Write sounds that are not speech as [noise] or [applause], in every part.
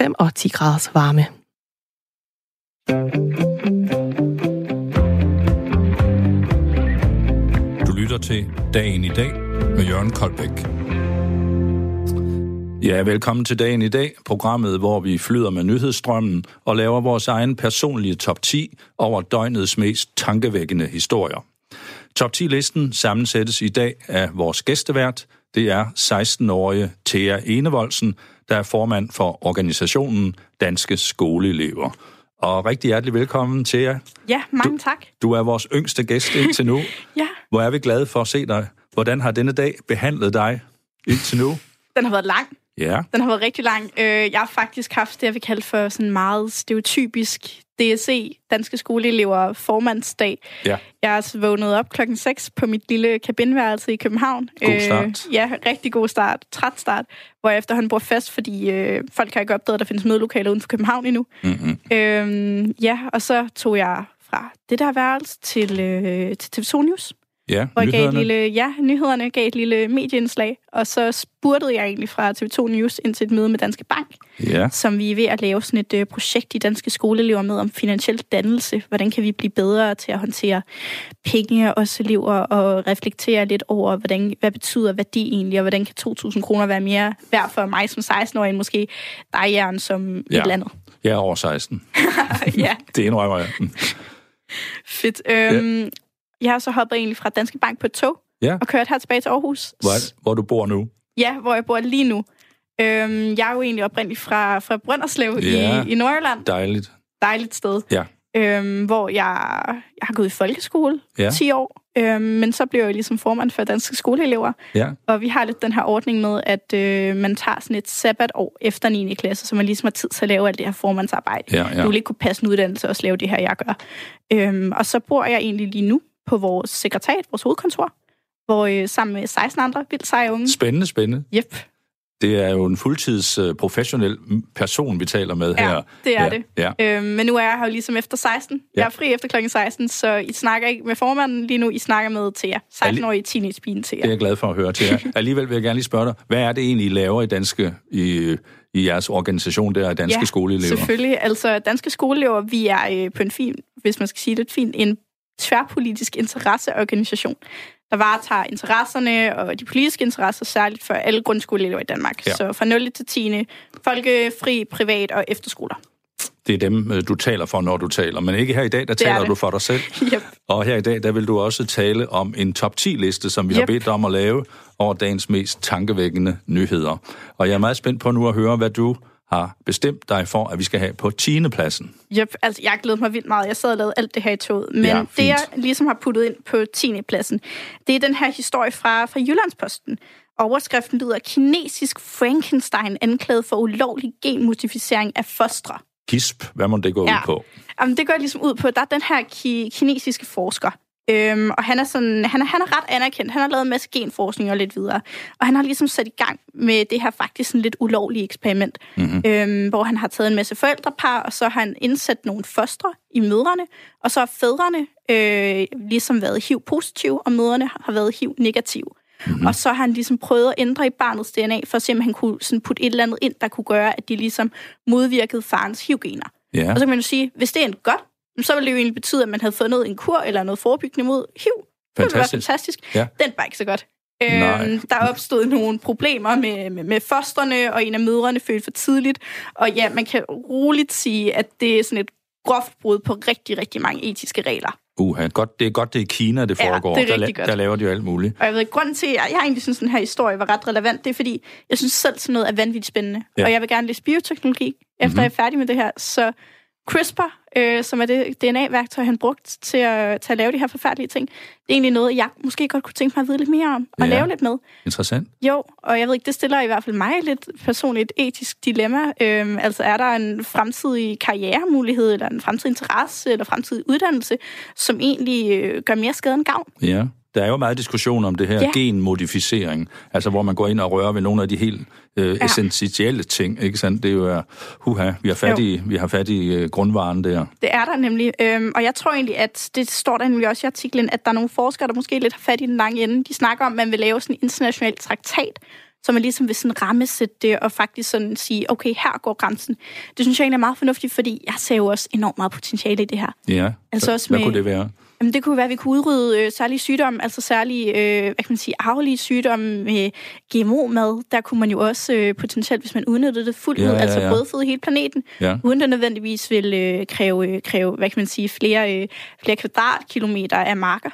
5 og 10 graders varme. Du lytter til Dagen i dag med Jørgen Koldbæk. Ja, velkommen til Dagen i dag, programmet, hvor vi flyder med nyhedsstrømmen og laver vores egen personlige top 10 over døgnets mest tankevækkende historier. Top 10-listen sammensættes i dag af vores gæstevært. Det er 16-årige Thea Enevoldsen, der er formand for organisationen Danske Skoleelever. Og rigtig hjertelig velkommen, Thea. Ja, mange du, tak. Du er vores yngste gæst indtil nu. [laughs] ja. Hvor er vi glade for at se dig. Hvordan har denne dag behandlet dig indtil nu? Den har været lang. Ja. Den har været rigtig lang. Øh, jeg har faktisk haft det, jeg vil kalde for sådan meget stereotypisk DSE, Danske Skoleelever, formandsdag. Ja. Jeg er vågnet op klokken 6 på mit lille kabinværelse i København. God start. Øh, ja, rigtig god start. Træt start. Hvor jeg efterhånden bor fast, fordi øh, folk har ikke opdaget, at der findes mødelokaler uden for København endnu. Mm-hmm. Øh, ja, og så tog jeg fra det der værelse til, øh, til TV2 News. Ja, hvor jeg gav et nyhederne. lille, ja, nyhederne gav et lille medieindslag, og så spurgte jeg egentlig fra TV2 News ind til et møde med Danske Bank, Ja. som vi er ved at lave sådan et øh, projekt i danske skoleelever med om finansiel dannelse. Hvordan kan vi blive bedre til at håndtere penge os elever og reflektere lidt over, hvordan, hvad betyder værdi egentlig, og hvordan kan 2.000 kroner være mere værd for mig som 16-årig, end måske dig, Jern, som ja. Et eller andet. Jeg er over 16. [laughs] ja, Det indrømmer jeg. Fedt. Øhm, ja. Jeg har så hoppet egentlig fra Danske Bank på et tog, Ja. og kørt her tilbage til Aarhus. Hvor, hvor du bor nu. Ja, hvor jeg bor lige nu. Øhm, jeg er jo egentlig oprindeligt fra, fra Brønderslev Ja. i, i Nordjylland. Dejligt. Dejligt sted. Ja. Øhm, hvor jeg, jeg har gået i folkeskole Ja. 10 år. Øhm, men så blev jeg ligesom formand for danske skoleelever. Ja. Og vi har lidt den her ordning med, at øh, man tager sådan et sabbatår efter 9. klasse, så man ligesom har tid til at lave alt det her formandsarbejde. Ja, ja. Du vil ikke kunne passe en uddannelse og også lave det her, jeg gør. Øhm, og så bor jeg egentlig lige nu på vores sekretariat, vores hovedkontor, hvor øh, sammen med 16 andre vildt seje unge. Spændende, spændende. Yep. Det er jo en fuldtids uh, professionel person, vi taler med Ja, her. det er ja. det. Ja. Øhm, men nu er jeg her jo ligesom efter 16. Ja. Jeg er fri efter klokken 16, så I snakker ikke med formanden lige nu, I snakker med Thea. 16-årige teenagepigen Thea. Det er jeg glad for at høre til [laughs] jer. Alligevel vil jeg gerne lige spørge dig, hvad er det egentlig, I laver i, danske, i, i jeres organisation der, Danske ja, Skoleelever? selvfølgelig. Altså, danske skoleelever, vi er øh, på en fin, hvis man skal sige det fint, en tværpolitisk interesseorganisation, der varetager interesserne og de politiske interesser, særligt for alle grundskoleelever i Danmark. Ja. Så fra 0. til 10. folkefri, privat og efterskoler. Det er dem, øh, du taler for, når du taler. Men ikke her i dag, der er taler det. du for dig selv. [laughs] Yep. Og her i dag, der vil du også tale om en top 10-liste, som vi har Yep. bedt dig om at lave over dagens mest tankevækkende nyheder. Og jeg er meget spændt på nu at høre, hvad du har bestemt dig for, at vi skal have på 10. pladsen. Yep, altså jeg glæder mig vildt meget. Jeg sad og lavede alt det her i toget. Men Ja, fint. det, jeg ligesom har puttet ind på 10. pladsen, det er den her historie fra, fra Jyllandsposten. Overskriften lyder, kinesisk Frankenstein anklaget for ulovlig genmodificering af fostre. Gisp, hvad må det gå Ja. ud på? Jamen, det går ligesom ud på, at der er den her ki- kinesiske forsker, Øhm, og han er, sådan, han, er, han er ret anerkendt. Han har lavet en masse genforskning og lidt videre. Og han har ligesom sat i gang med det her faktisk sådan lidt ulovlige eksperiment, mm-hmm. øhm, hvor han har taget en masse forældrepar, og så har han indsat nogle fostre i mødrene, og så har fædrene øh, ligesom været HIV-positive, og mødrene har været HIV-negative. Mm-hmm. Og så har han ligesom prøvet at ændre i barnets DNA, for at se, om han kunne sådan putte et eller andet ind, der kunne gøre, at de ligesom modvirkede farens HIV-gener. Ja. Og så kan man jo sige, hvis det er en godt, så ville det jo egentlig betyde, at man havde fundet en kur eller noget forebyggende mod HIV. Det ville være Fantastisk. fantastisk. Ja. Den var ikke så godt. Nej. Øhm, der opstod nogle problemer med, med, med fosterne, og en af mødrene fødte for tidligt. Og ja, man kan roligt sige, at det er sådan et groft brud på rigtig, rigtig mange etiske regler. Uha, godt, det er godt, det er i Kina, det Ja, foregår. det er der, godt. der laver de jo alt muligt. Og jeg ved, grunden til, at jeg, jeg egentlig synes, at den her historie var ret relevant, det er, fordi jeg synes selv, sådan noget er vanvittigt spændende. Ja. Ja. Og jeg vil gerne læse bioteknologi, efter mm-hmm. jeg er færdig med det her. Så CRISPR, øh, som er det DNA-værktøj, han brugt til at, til at lave de her forfærdelige ting, det er egentlig noget, jeg måske godt kunne tænke mig at vide lidt mere om, og Ja. lave lidt med. Interessant. Jo, og jeg ved ikke, det stiller i hvert fald mig lidt personligt et etisk dilemma. Øhm, altså, er der en fremtidig karrieremulighed, eller en fremtidig interesse, eller fremtidig uddannelse, som egentlig øh, gør mere skade end gavn? Ja. Der er jo meget diskussion om det her Ja. genmodificering, altså hvor man går ind og rører ved nogle af de helt øh, Ja. essentielle ting, ikke sandt? Det er jo, uh, huha, vi har fat i, vi har fat i øh, grundvaren der. Det er der nemlig. Øhm, og jeg tror egentlig, at det står der nemlig også i artiklen, at der er nogle forskere, der måske lidt har fat i den lange ende. De snakker om, at man vil lave sådan en international traktat, så man ligesom vil sådan rammesætte det, og faktisk sådan sige, okay, her går grænsen. Det synes jeg egentlig er meget fornuftigt, fordi jeg ser jo også enormt meget potentiale i det her. Ja, altså også hvad med, kunne det være? Jamen, det kunne være, at vi kunne udrydde øh, særlige sygdomme, altså særlige, øh, hvad kan man sige, arvelige sygdomme med GMO-mad. Der kunne man jo også øh, potentielt, hvis man udnyttede det fuldt ja, ud, ja, altså ja. altså brødføde hele planeten, ja. uden det nødvendigvis vil øh, kræve, øh, kræve, hvad kan man sige, flere, øh, flere kvadratkilometer af marker.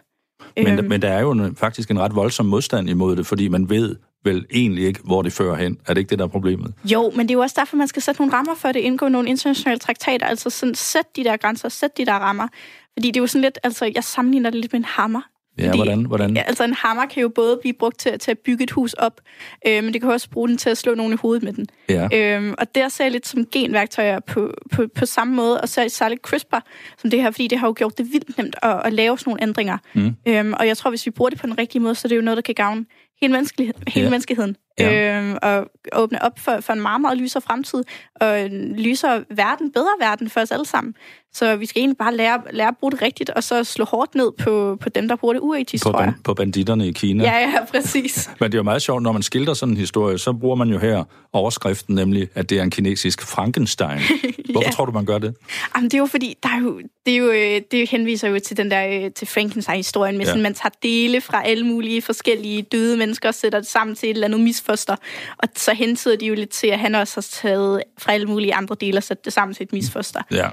Men, øhm. men der er jo faktisk en ret voldsom modstand imod det, fordi man ved vel egentlig ikke, hvor det fører hen. Er det ikke det, der er problemet? Jo, men det er jo også derfor, man skal sætte nogle rammer for det, indgå nogle internationale traktater, altså sådan, sæt de der grænser, sæt de der rammer. Fordi det er jo sådan lidt, altså jeg sammenligner det lidt med en hammer. Ja, Fordi, hvordan? hvordan? Ja, altså en hammer kan jo både blive brugt til, til at bygge et hus op, øh, men det kan også bruge den til at slå nogen i hovedet med den. Ja. Øh, og der ser jeg lidt som genværktøjer på, på, på samme måde, og så særligt CRISPR som det her, fordi det har jo gjort det vildt nemt at, at lave sådan nogle ændringer. Mm. Øh, og jeg tror, hvis vi bruger det på den rigtige måde, så er det jo noget, der kan gavne hele, menneskelighed, hele ja. menneskeheden. Ja. Øhm, og åbne op for, for en meget, meget lysere fremtid, og en lysere verden, bedre verden for os alle sammen. Så vi skal egentlig bare lære, lære at bruge det rigtigt, og så slå hårdt ned på, på dem, der bruger det uetisk, på, tror jeg. på banditterne i Kina. Ja, ja, præcis. [laughs] Men det er jo meget sjovt, når man skildrer sådan en historie, så bruger man jo her overskriften, nemlig, at det er en kinesisk Frankenstein. [laughs] Hvorfor ja. tror du, man gør det? Jamen, det er jo fordi, der er jo, det, er jo, øh, det henviser jo til den der øh, til Frankenstein-historien, med ja. sådan, man tager dele fra alle mulige forskellige døde mennesker og sætter det sammen til et eller andet misfoster. Og så hentyder de jo lidt til, at han også har taget fra alle mulige andre dele og sat det sammen til et misfoster. Ja.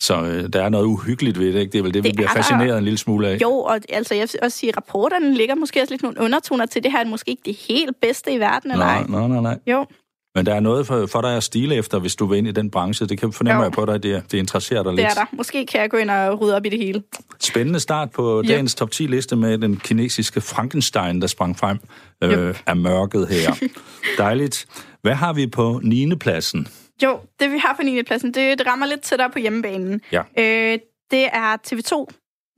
Så øh, der er noget uhyggeligt ved det, ikke? Det er vel det, det vi bliver fascineret der. en lille smule af. Jo, og altså, jeg vil også sige, at rapporterne ligger måske også lidt nogle undertoner til det her, er måske ikke det helt bedste i verden, eller nej? Nej, nej, nej. Jo. Men der er noget for, for dig at stile efter, hvis du vil ind i den branche. Det kan fornemme jeg på dig, det, det interesserer dig lidt. Det er der. Måske kan jeg gå ind og rydde op i det hele. Spændende start på yep. dagens top 10-liste med den kinesiske Frankenstein, der sprang frem øh, af mørket her. [laughs] Dejligt. Hvad har vi på 9. pladsen? Jo, det vi har på 9. pladsen, det, det rammer lidt tættere på hjemmebanen. Ja. Øh, det er TV2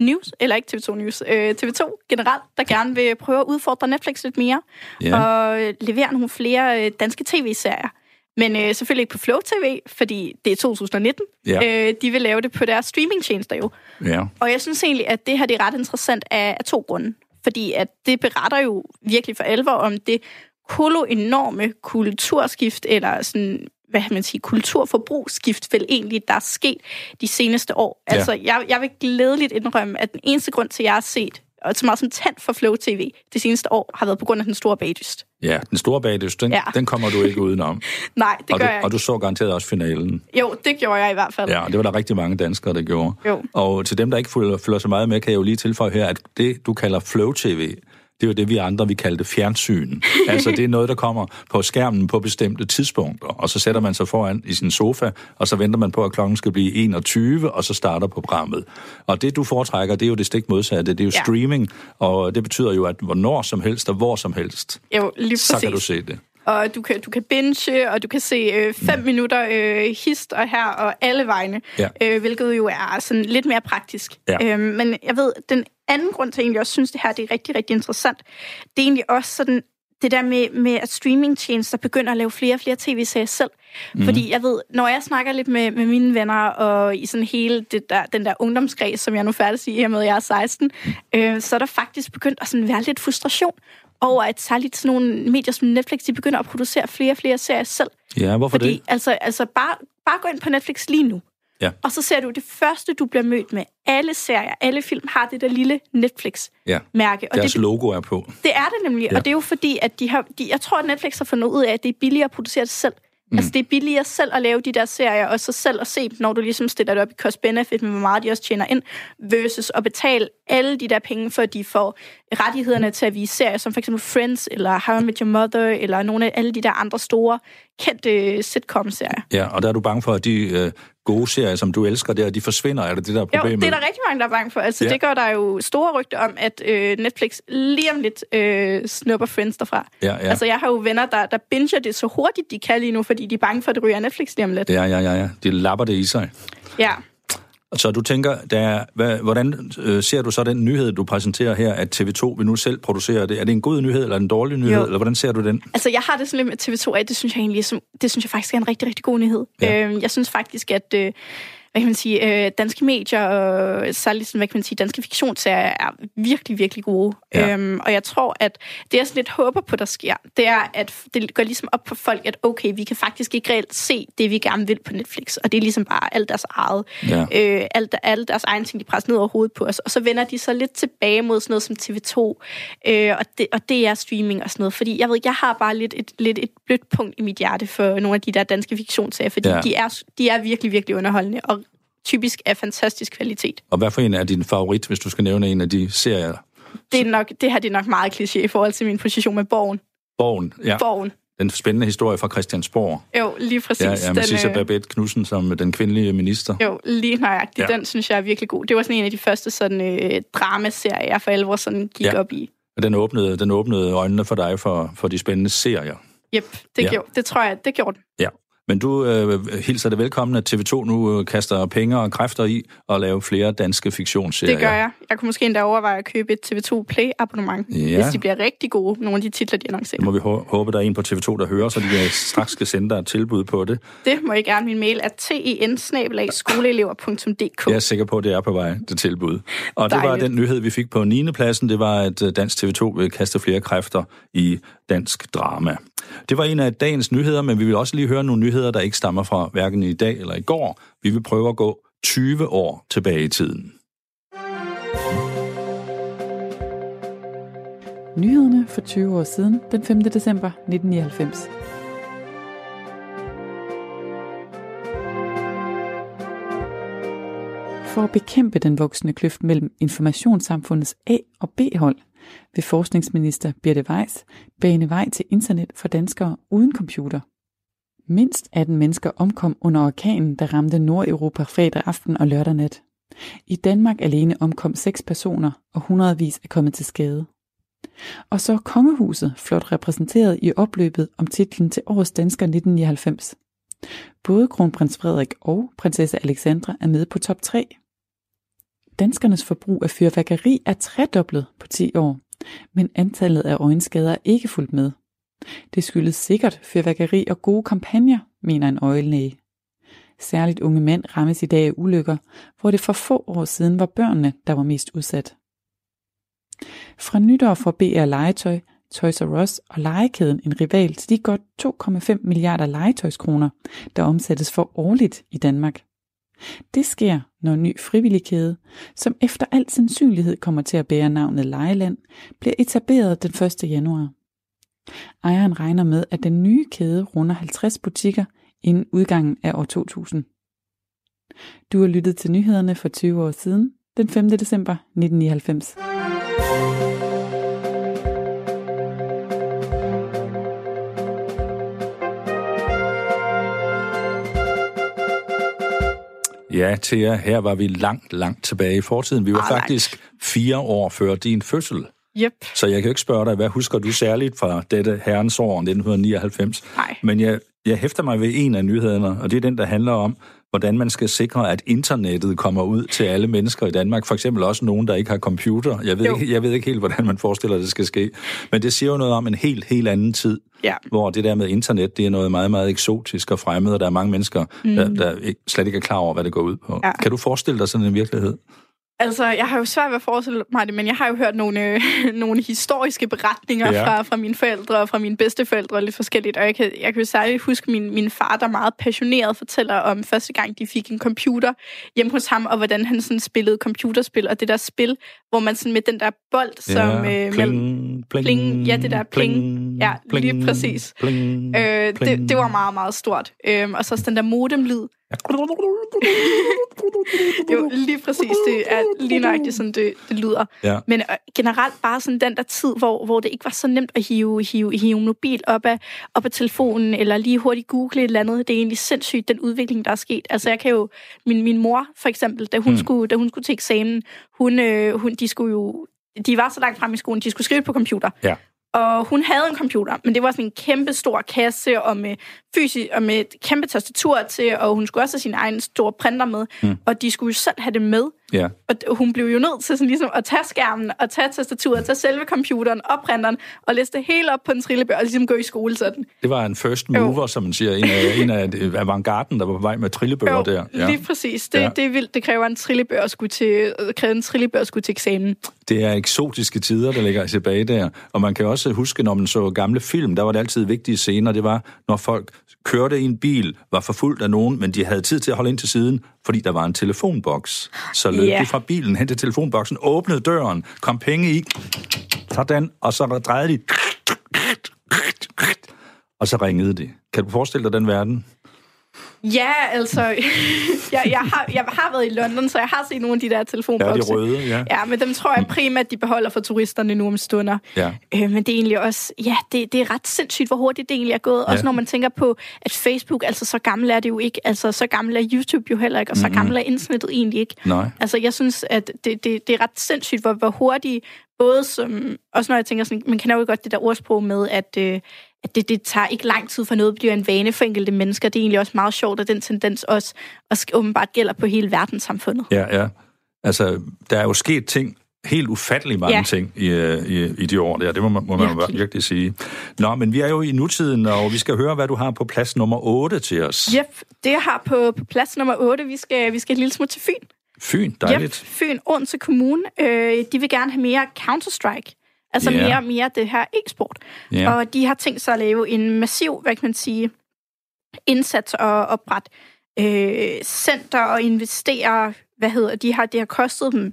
News, eller ikke TV2 News, øh, TV2 generelt, der gerne vil prøve at udfordre Netflix lidt mere, ja. og levere nogle flere øh, danske tv-serier. Men øh, selvfølgelig ikke på Flow TV, fordi det er 2019. Ja. Øh, de vil lave det på deres streamingtjenester jo. Ja. Og jeg synes egentlig, at det her det er ret interessant af, af to grunde. Fordi at det beretter jo virkelig for alvor om det kolo enorme kulturskift, eller sådan hvad man sige, kulturforbrugsskift vel egentlig, der er sket de seneste år. Ja. Altså, jeg, jeg vil glædeligt indrømme, at den eneste grund til, at jeg har set og så meget som tændt for Flow TV det seneste år, har været på grund af den store bagdyst. Ja, den store bagdyst, den, ja. den kommer du ikke udenom. [laughs] Nej, det og gør du, jeg Og du så garanteret også finalen. Jo, det gjorde jeg i hvert fald. Ja, det var der rigtig mange danskere, der gjorde. Jo. Og til dem, der ikke følger så meget med, kan jeg jo lige tilføje her, at det, du kalder Flow TV, det er jo det, vi andre vi kalder det fjernsyn. [laughs] altså, det er noget, der kommer på skærmen på bestemte tidspunkter, og så sætter man sig foran i sin sofa, og så venter man på, at klokken skal blive 21, og så starter programmet. Og det, du foretrækker, det er jo det stik modsatte. Det er jo ja. streaming, og det betyder jo, at hvornår som helst og hvor som helst, jo, lige så kan du se det og du kan, du kan binge, og du kan se øh, fem mm. minutter øh, hist og her og alle vegne, ja. øh, hvilket jo er sådan lidt mere praktisk. Ja. Øh, men jeg ved, den anden grund til, at jeg også synes, det her det er rigtig, rigtig interessant, det er egentlig også sådan, det der med, med at streamingtjenester begynder at lave flere og flere tv-serier selv. Mm. Fordi jeg ved, når jeg snakker lidt med, med mine venner, og i sådan hele det der, den der ungdomskreds, som jeg nu færdig siger her med, jeg er 16, mm. øh, så er der faktisk begyndt at sådan være lidt frustration over, at særligt sådan nogle medier som Netflix, de begynder at producere flere og flere serier selv. Ja, hvorfor Fordi, det? Altså, altså bare, bare gå ind på Netflix lige nu. Ja. Og så ser du det første, du bliver mødt med. Alle serier, alle film har det der lille Netflix-mærke. Ja. Deres det, logo er på. Det er det nemlig, ja. og det er jo fordi, at de har, de, jeg tror, at Netflix har fundet ud af, at det er billigere at producere det selv. Mm. Altså, det er billigere selv at lave de der serier, og så selv at se dem, når du ligesom stiller det op i cost-benefit, med hvor meget de også tjener ind, versus at betale alle de der penge, for at de får rettighederne til at vise serier, som for eksempel Friends, eller How I Met Your Mother, eller nogle af alle de der andre store, kendte sitcom-serier. Ja, og der er du bange for, at de øh, gode serier, som du elsker der, de forsvinder? Er det det, der er problemet? Jo, det er der rigtig mange, der er bange for. Altså, ja. det gør der jo store rygter om, at øh, Netflix lige om lidt øh, snupper Friends derfra. Ja, ja. Altså, jeg har jo venner, der, der binger det så hurtigt, de kan lige nu, fordi de er bange for, at det ryger Netflix lige om lidt. Ja, ja, ja, ja. De lapper det i sig. Ja. Så du tænker, der, hvad, hvordan øh, ser du så den nyhed, du præsenterer her, at TV2 vil nu selv producere det? Er det en god nyhed, eller en dårlig nyhed, jo. eller hvordan ser du den? Altså, jeg har det sådan lidt med TV2, at det synes jeg egentlig, som, det synes jeg faktisk er en rigtig, rigtig god nyhed. Ja. Øhm, jeg synes faktisk, at... Øh, hvad kan man sige, øh, danske medier, og særligt sådan, hvad kan man sige, danske fiktionsserier er virkelig, virkelig gode. Ja. Øhm, og jeg tror, at det jeg sådan lidt håber på, der sker, det er, at det går ligesom op for folk, at okay, vi kan faktisk ikke reelt se det, vi gerne vil på Netflix, og det er ligesom bare alt deres eget, ja. øh, alt, alt deres egen ting, de presser ned over hovedet på os, og så vender de så lidt tilbage mod sådan noget som TV2, øh, og, det, og det er streaming og sådan noget, fordi jeg ved jeg har bare lidt et, lidt et blødt punkt i mit hjerte for nogle af de der danske fiktionsserier, fordi ja. de, er, de er virkelig, virkelig underholdende, og typisk af fantastisk kvalitet. Og hvad for en er din favorit, hvis du skal nævne en af de serier? Det, er nok, det her det er nok meget kliché i forhold til min position med Borgen. Borgen, ja. Borgen. Den spændende historie fra Christiansborg. Jo, lige præcis. Ja, ja med Sissa øh, Babette Knudsen som den kvindelige minister. Jo, lige nøjagtigt. Ja. Den synes jeg er virkelig god. Det var sådan en af de første sådan, øh, dramaserier, jeg for alvor sådan gik ja. op i. Og den åbnede, den åbnede øjnene for dig for, for de spændende serier. Yep, det, ja. gjorde, det tror jeg, det gjorde den. Ja. Men du øh, hilser det velkommen, at TV2 nu øh, kaster penge og kræfter i at lave flere danske fiktionsserier. Det gør jeg. Jeg kunne måske endda overveje at købe et TV2 Play-abonnement, ja. hvis de bliver rigtig gode, nogle af de titler, de annoncerer. Det må vi håbe, der er en på TV2, der hører, så de straks skal sende dig et tilbud på det. Det må I gerne. Min mail er ten Jeg er sikker på, at det er på vej, det tilbud. Og Dejligt. det var den nyhed, vi fik på 9. pladsen. Det var, at øh, Dansk TV2 vil kaste flere kræfter i dansk drama. Det var en af dagens nyheder, men vi vil også lige høre nogle nyheder, der ikke stammer fra hverken i dag eller i går. Vi vil prøve at gå 20 år tilbage i tiden. Nyhederne for 20 år siden, den 5. december 1999. For at bekæmpe den voksende kløft mellem informationssamfundets A- og B-hold, vil forskningsminister Birte Weiss bane vej til internet for danskere uden computer. Mindst 18 mennesker omkom under orkanen, der ramte Nordeuropa fredag aften og lørdag nat. I Danmark alene omkom seks personer, og hundredvis er kommet til skade. Og så kongehuset flot repræsenteret i opløbet om titlen til årets dansker 1999. Både kronprins Frederik og prinsesse Alexandra er med på top 3. Danskernes forbrug af fyrværkeri er tredoblet på 10 år, men antallet af øjenskader er ikke fuldt med. Det skyldes sikkert fyrværkeri og gode kampagner, mener en øjenlæge. Særligt unge mænd rammes i dag af ulykker, hvor det for få år siden var børnene, der var mest udsat. Fra nytår får BR Legetøj, Toys R Us og legekæden en rival til de godt 2,5 milliarder legetøjskroner, der omsættes for årligt i Danmark. Det sker, når en ny frivillig kæde, som efter al sandsynlighed kommer til at bære navnet Lejeland, bliver etableret den 1. januar. Ejeren regner med, at den nye kæde runder 50 butikker inden udgangen af år 2000. Du har lyttet til nyhederne for 20 år siden, den 5. december 1999. Ja, Thea, her var vi langt, langt tilbage i fortiden. Vi var ah, faktisk langt. fire år før din fødsel. Yep. Så jeg kan ikke spørge dig, hvad husker du særligt fra dette herrens år 1999? Nej. Men jeg, jeg hæfter mig ved en af nyhederne, og det er den, der handler om, hvordan man skal sikre, at internettet kommer ud til alle mennesker i Danmark. For eksempel også nogen, der ikke har computer. Jeg ved, ikke, jeg ved ikke helt, hvordan man forestiller, at det skal ske. Men det siger jo noget om en helt, helt anden tid, ja. hvor det der med internet, det er noget meget, meget eksotisk og fremmed, og der er mange mennesker, mm. der, der ikke, slet ikke er klar over, hvad det går ud på. Ja. Kan du forestille dig sådan en virkelighed? Altså, jeg har jo svært ved at forestille mig det, men jeg har jo hørt nogle, øh, [laughs] nogle historiske beretninger ja. fra, fra mine forældre og fra mine bedsteforældre og lidt forskelligt. Og jeg kan, jeg kan jo særligt huske min, min far, der meget passioneret fortæller om første gang, de fik en computer hjemme hos ham, og hvordan han sådan spillede computerspil, og det der spil, hvor man sådan med den der bold, ja. som... Øh, pling, pling, pling, ja, det der pling. pling ja, pling, lige præcis. Pling, øh, pling. Det, det var meget, meget stort. Øh, og så den der modemlyd. Ja. jo, lige præcis. Det er lige nøjagtigt sådan, det, det lyder. Ja. Men øh, generelt bare sådan den der tid, hvor, hvor det ikke var så nemt at hive, hive, hive mobil op af, op af telefonen, eller lige hurtigt google et eller andet. Det er egentlig sindssygt, den udvikling, der er sket. Altså, jeg kan jo... Min, min mor, for eksempel, da hun, hmm. skulle, da hun skulle til eksamen, hun, øh, hun, de skulle jo de var så langt frem i skolen, de skulle skrive på computer. Ja. Og hun havde en computer, men det var sådan en kæmpe stor kasse, og med, fysisk, og med et kæmpe tastatur til, og hun skulle også have sin egen store printer med. Mm. Og de skulle jo selv have det med Ja. Og hun blev jo nødt til sådan ligesom at tage skærmen, og tage tastaturet, tage selve computeren og printeren, og læse det hele op på en trillebør, og ligesom gå i skole sådan. Det var en first mover, jo. som man siger, en af, [laughs] en af avantgarden, der var på vej med trillebøger jo, der. Ja. lige præcis. Det, ja. det er vildt. Det kræver en trillebør at skulle til, kræver en trillebør at skulle til eksamen. Det er eksotiske tider, der ligger tilbage der. Og man kan også huske, når man så gamle film, der var det altid vigtige scener. Det var, når folk kørte i en bil, var forfulgt af nogen, men de havde tid til at holde ind til siden, fordi der var en telefonboks. Så løb yeah. de fra bilen hen til telefonboksen, åbnede døren, kom penge i, sådan, og så drejede de, og så ringede de. Kan du forestille dig den verden? Ja, altså, [laughs] jeg, jeg, har, jeg har været i London, så jeg har set nogle af de der telefonbokse. Ja, de røde, ja. Ja, men dem tror jeg primært, de beholder for turisterne nu om stunder. Ja. Øh, men det er egentlig også, ja, det, det er ret sindssygt, hvor hurtigt det egentlig er gået. Ja. Også når man tænker på, at Facebook, altså så gammel er det jo ikke, altså så gammel er YouTube jo heller ikke, og så mm-hmm. gammel er internettet egentlig ikke. Nej. Altså jeg synes, at det, det, det er ret sindssygt, hvor, hvor hurtigt, både som, også når jeg tænker sådan, man kender jo godt det der ordsprog med, at, øh, at det, det tager ikke lang tid for noget at blive en vane for enkelte mennesker. Det er egentlig også meget sjovt, at den tendens også, også åbenbart gælder på hele verdenssamfundet. Ja, ja. Altså, der er jo sket ting, helt ufattelig mange ja. ting i, i, i de år der. Det må man, må man virkelig. virkelig sige. Nå, men vi er jo i nutiden, og vi skal høre, hvad du har på plads nummer 8 til os. Yep, det jeg har på, på plads nummer 8, vi skal, vi skal et lille smut til Fyn. Fyn, dejligt. Yep, Fyn, Odense Kommune, øh, de vil gerne have mere Counter-Strike. Altså yeah. mere og mere det her e-sport. Yeah. Og de har tænkt sig at lave en massiv, hvad kan man sige, indsats og opret øh, center og investere, hvad hedder de har, det har kostet dem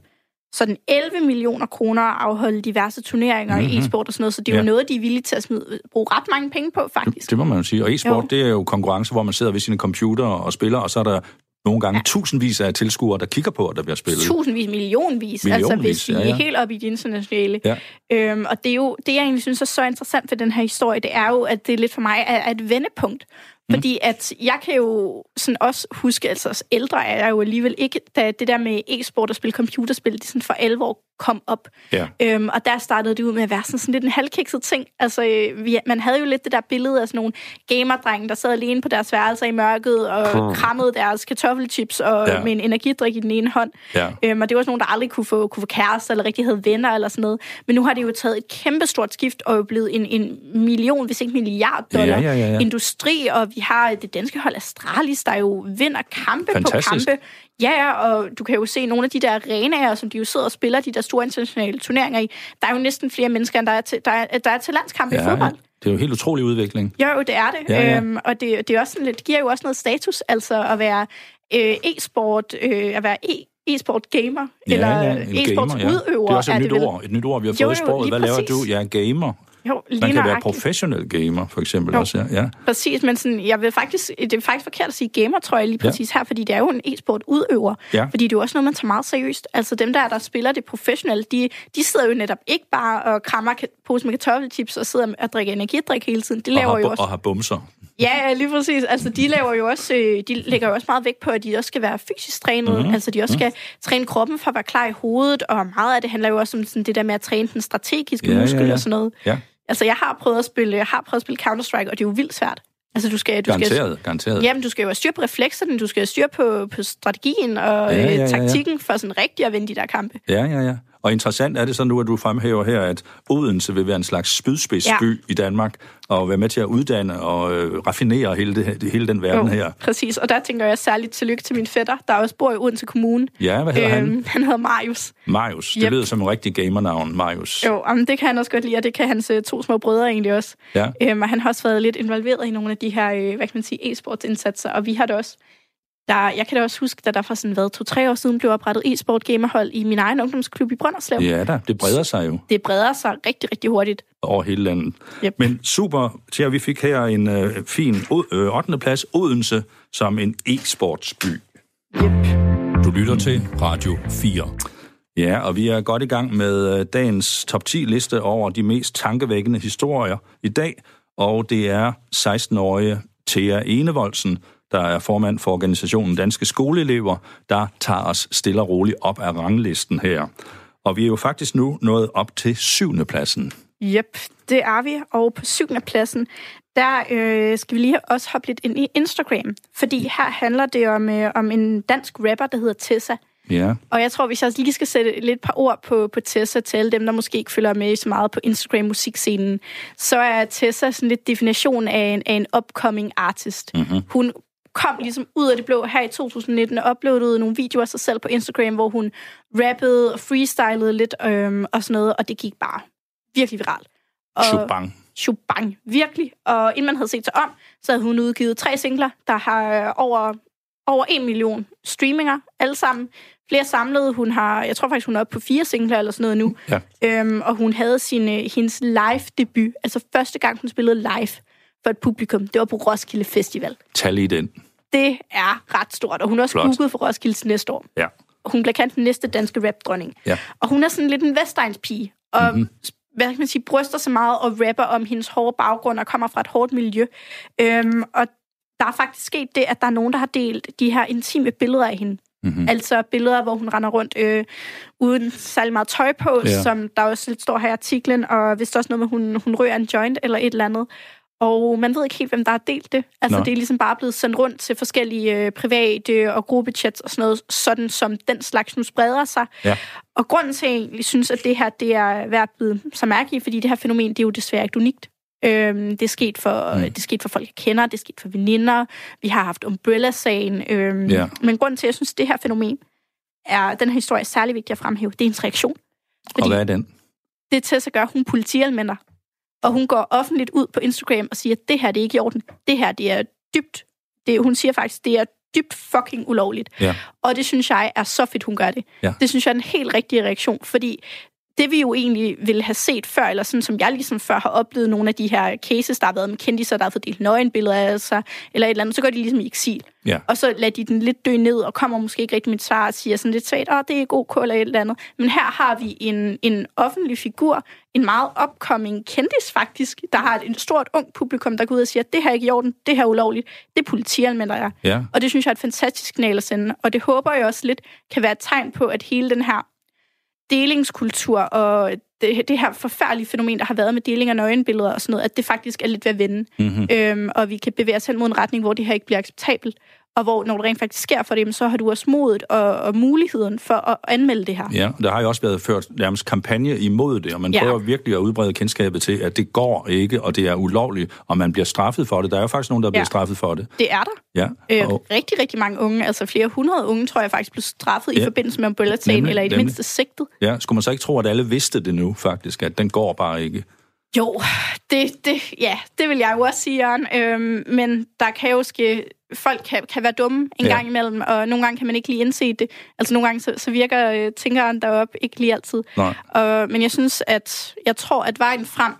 sådan 11 millioner kroner at afholde diverse turneringer mm-hmm. i e-sport og sådan noget, så det er ja. jo noget, de er villige til at smide, bruge ret mange penge på, faktisk. Det, det må man jo sige. Og e-sport, jo. det er jo konkurrence, hvor man sidder ved sine computer og spiller, og så er der nogle gange ja. tusindvis af tilskuere, der kigger på, at der bliver spillet. Tusindvis, millionvis, millionvis altså hvis vi ja, ja. er helt op i de internationale. Ja. Øhm, og det er jo, det jeg egentlig synes er så interessant ved den her historie, det er jo, at det lidt for mig er et vendepunkt. Mm. Fordi at jeg kan jo sådan også huske, altså ældre er jeg jo alligevel ikke, da det der med e-sport og spille computerspil, det sådan for alvor kom op. Ja. Øhm, og der startede det ud med at være sådan, sådan lidt en halvkikset ting. Altså, øh, vi, man havde jo lidt det der billede af sådan nogle gamerdrenge, der sad alene på deres værelser i mørket og Puh. krammede deres kartoffelchips og ja. med en energidrik i den ene hånd. Ja. Øhm, og det var sådan nogle, der aldrig kunne få, kunne få kæreste eller rigtig havde venner eller sådan noget. Men nu har det jo taget et kæmpestort skift og er blevet en, en million, hvis ikke milliard dollar ja, ja, ja, ja. industri, og vi har det danske hold Astralis, der jo vinder kampe Fantastisk. på kampe. Ja, og du kan jo se nogle af de der arenaer, som de jo sidder og spiller, de der store internationale turneringer i. Der er jo næsten flere mennesker, end der er til, der er, der er til landskampe ja, i fodbold. Det er jo en helt utrolig udvikling. Jo, jo det er det. Ja, ja. Øhm, og det, det, er også sådan lidt, giver jo også noget status, altså at være øh, e-sport, øh, at være e e-sport gamer, ja, eller ja, e-sports gamer, ja. udøver. Det er også et nyt ord, et nyt ord, vi har fået jo, jo, i sproget. Hvad laver du? Ja, gamer. Jo, lige Man kan være professionel gamer, for eksempel jo. også, ja. ja. Præcis, men sådan, jeg vil faktisk, det er faktisk forkert at sige gamer, tror jeg lige præcis ja. her, fordi det er jo en e-sport udøver. Ja. Fordi det er jo også noget, man tager meget seriøst. Altså dem der, der spiller det professionelt, de, de sidder jo netop ikke bare og krammer pose med kartoffelchips og sidder og drikker energidrik hele tiden. De laver og har, jo også... Og har bumser. Ja, lige præcis. Altså, de laver jo også, øh, de lægger jo også meget vægt på, at de også skal være fysisk trænet. Mm-hmm. Altså, de også skal mm. træne kroppen for at være klar i hovedet, og meget af det handler jo også om sådan, det der med at træne den strategiske ja, muskel ja, ja. og sådan noget. Ja. Altså, jeg har prøvet at spille, jeg har prøvet at spille Counter-Strike, og det er jo vildt svært. Altså, du skal, du garanteret, skal, garanteret. Jamen, du skal jo have styr på reflekserne, du skal have styr på, på strategien og ja, ja, ja, ja. taktikken for sådan rigtig at vinde de der kampe. Ja, ja, ja. Og interessant er det så nu, at du fremhæver her, at Odense vil være en slags spydspidsby ja. i Danmark, og være med til at uddanne og øh, raffinere hele, det, hele den verden jo, her. Præcis, og der tænker jeg særligt tillykke til min fætter, der også bor i Odense Kommune. Ja, hvad hedder øhm, han? Han hedder Marius. Marius, det yep. lyder som en rigtig gamernavn, Marius. Jo, men det kan han også godt lide, og det kan hans øh, to små brødre egentlig også. Ja. Øhm, og han har også været lidt involveret i nogle af de her, øh, hvad kan man sige, e-sportsindsatser, og vi har det også der, jeg kan da også huske, da der for sådan hvad, to-tre år siden blev oprettet e-sport gamerhold i min egen ungdomsklub i Brønderslev. Ja da, det breder sig jo. Det breder sig rigtig, rigtig hurtigt. Over hele landet. Yep. Men super, at vi fik her en øh, fin øh, 8. plads, Odense, som en e-sportsby. Yep. Du lytter til Radio 4. Ja, og vi er godt i gang med øh, dagens top 10 liste over de mest tankevækkende historier i dag, og det er 16-årige Thea Enevoldsen, der er formand for organisationen Danske Skoleelever, der tager os stille og roligt op af ranglisten her. Og vi er jo faktisk nu nået op til syvende pladsen. Yep, det er vi. Og på syvende pladsen, der øh, skal vi lige også hoppe lidt ind i Instagram. Fordi her handler det om, øh, om en dansk rapper, der hedder Tessa. Ja. Og jeg tror, hvis jeg lige skal sætte lidt par ord på, på Tessa til alle dem, der måske ikke følger med så meget på Instagram-musikscenen, så er Tessa sådan lidt definition af en, af en upcoming artist. Mm-hmm. Hun kom ligesom ud af det blå her i 2019 og uploadede nogle videoer af sig selv på Instagram, hvor hun rappede og freestylede lidt øhm, og sådan noget, og det gik bare virkelig viralt. Og, Shubang. Shubang, virkelig. Og inden man havde set sig om, så havde hun udgivet tre singler, der har over, over en million streaminger, alle sammen. Flere samlede. Hun har, jeg tror faktisk, hun er oppe på fire singler eller sådan noget nu. Ja. Øhm, og hun havde sin, øh, hendes live-debut, altså første gang, hun spillede live for et publikum. Det var på Roskilde Festival. Tag lige den. Det er ret stort, og hun er også Flot. booket for Roskilde næste år. Ja. Og hun bliver kendt den næste danske rapdronning. Ja. Og hun er sådan lidt en Vestegns pige, og mm-hmm. hvad kan man sige, bryster så meget og rapper om hendes hårde baggrund og kommer fra et hårdt miljø. Øhm, og der er faktisk sket det, at der er nogen, der har delt de her intime billeder af hende. Mm-hmm. Altså billeder, hvor hun render rundt øh, uden særlig meget tøj på, Ja. som der også lidt står her i artiklen, og hvis også noget med, hun, hun rører en joint eller et eller andet. Og man ved ikke helt, hvem der har delt det. Altså, Nå. det er ligesom bare blevet sendt rundt til forskellige øh, private og gruppechats og sådan noget, sådan som den slags nu spreder sig. Ja. Og grunden til, at jeg egentlig synes, at det her det er værd at bide så mærke i, fordi det her fænomen, det er jo desværre ikke unikt. Øhm, det, er sket for, mm. det er sket for folk, jeg kender, det er sket for veninder, vi har haft Umbrella-sagen. Øhm, Ja. Men grunden til, at jeg synes, at det her fænomen er, den her historie er særlig vigtig at fremhæve, det er en reaktion. Og hvad er den? det til at gøre, hun politialmænder. Og hun går offentligt ud på Instagram og siger, at det her det er ikke i orden. Det her det er dybt. Det, hun siger faktisk, det er dybt fucking ulovligt. Ja. Og det synes jeg er så fedt, hun gør det. Ja. Det synes jeg er en helt rigtig reaktion, fordi det vi jo egentlig ville have set før, eller sådan som jeg ligesom før har oplevet nogle af de her cases, der har været med kendiser, der har fået delt nøgenbilleder af sig, eller et eller andet, så går de ligesom i eksil. Ja. Og så lader de den lidt dø ned, og kommer måske ikke rigtig med et svar, og siger sådan lidt svagt, åh, det er god kål eller et eller andet. Men her har vi en, en offentlig figur, en meget upcoming kendis faktisk, der har et, stort ung publikum, der går ud og siger, det her er ikke i orden, det her er ulovligt, det er politianmelder jeg. Ja. Og det synes jeg er et fantastisk signal at sende, og det håber jeg også lidt kan være et tegn på, at hele den her delingskultur og det, det her forfærdelige fænomen, der har været med deling af nøgenbilleder og sådan noget, at det faktisk er lidt ved at vende. Mm-hmm. Øhm, og vi kan bevæge os hen mod en retning, hvor det her ikke bliver acceptabelt. Og hvor, når det rent faktisk sker for dem, så har du også modet og, og muligheden for at anmelde det her. Ja, der har jo også været ført nærmest kampagne imod det, og man Ja. prøver virkelig at udbrede kendskabet til, at det går ikke, og det er ulovligt, og man bliver straffet for det. Der er jo faktisk nogen, der bliver Ja. straffet for det. Det er der. Ja, Øh, og, rigtig, rigtig mange unge, altså flere hundrede unge, tror jeg faktisk blev straffet Ja. i forbindelse med Nemlig, eller i det nemlig. mindste sigtet. ja, skulle man så ikke tro, at alle vidste det nu, faktisk, at den går bare ikke? Jo, det, det, ja, det vil jeg jo også sige, Jørgen. Øhm, men der kan jo ske, folk kan, kan være dumme en Ja. gang imellem, og nogle gange kan man ikke lige indse det. Altså nogle gange så, så virker øh, tænkeren deroppe ikke lige altid. Nej. Og, men jeg synes, at jeg tror, at vejen frem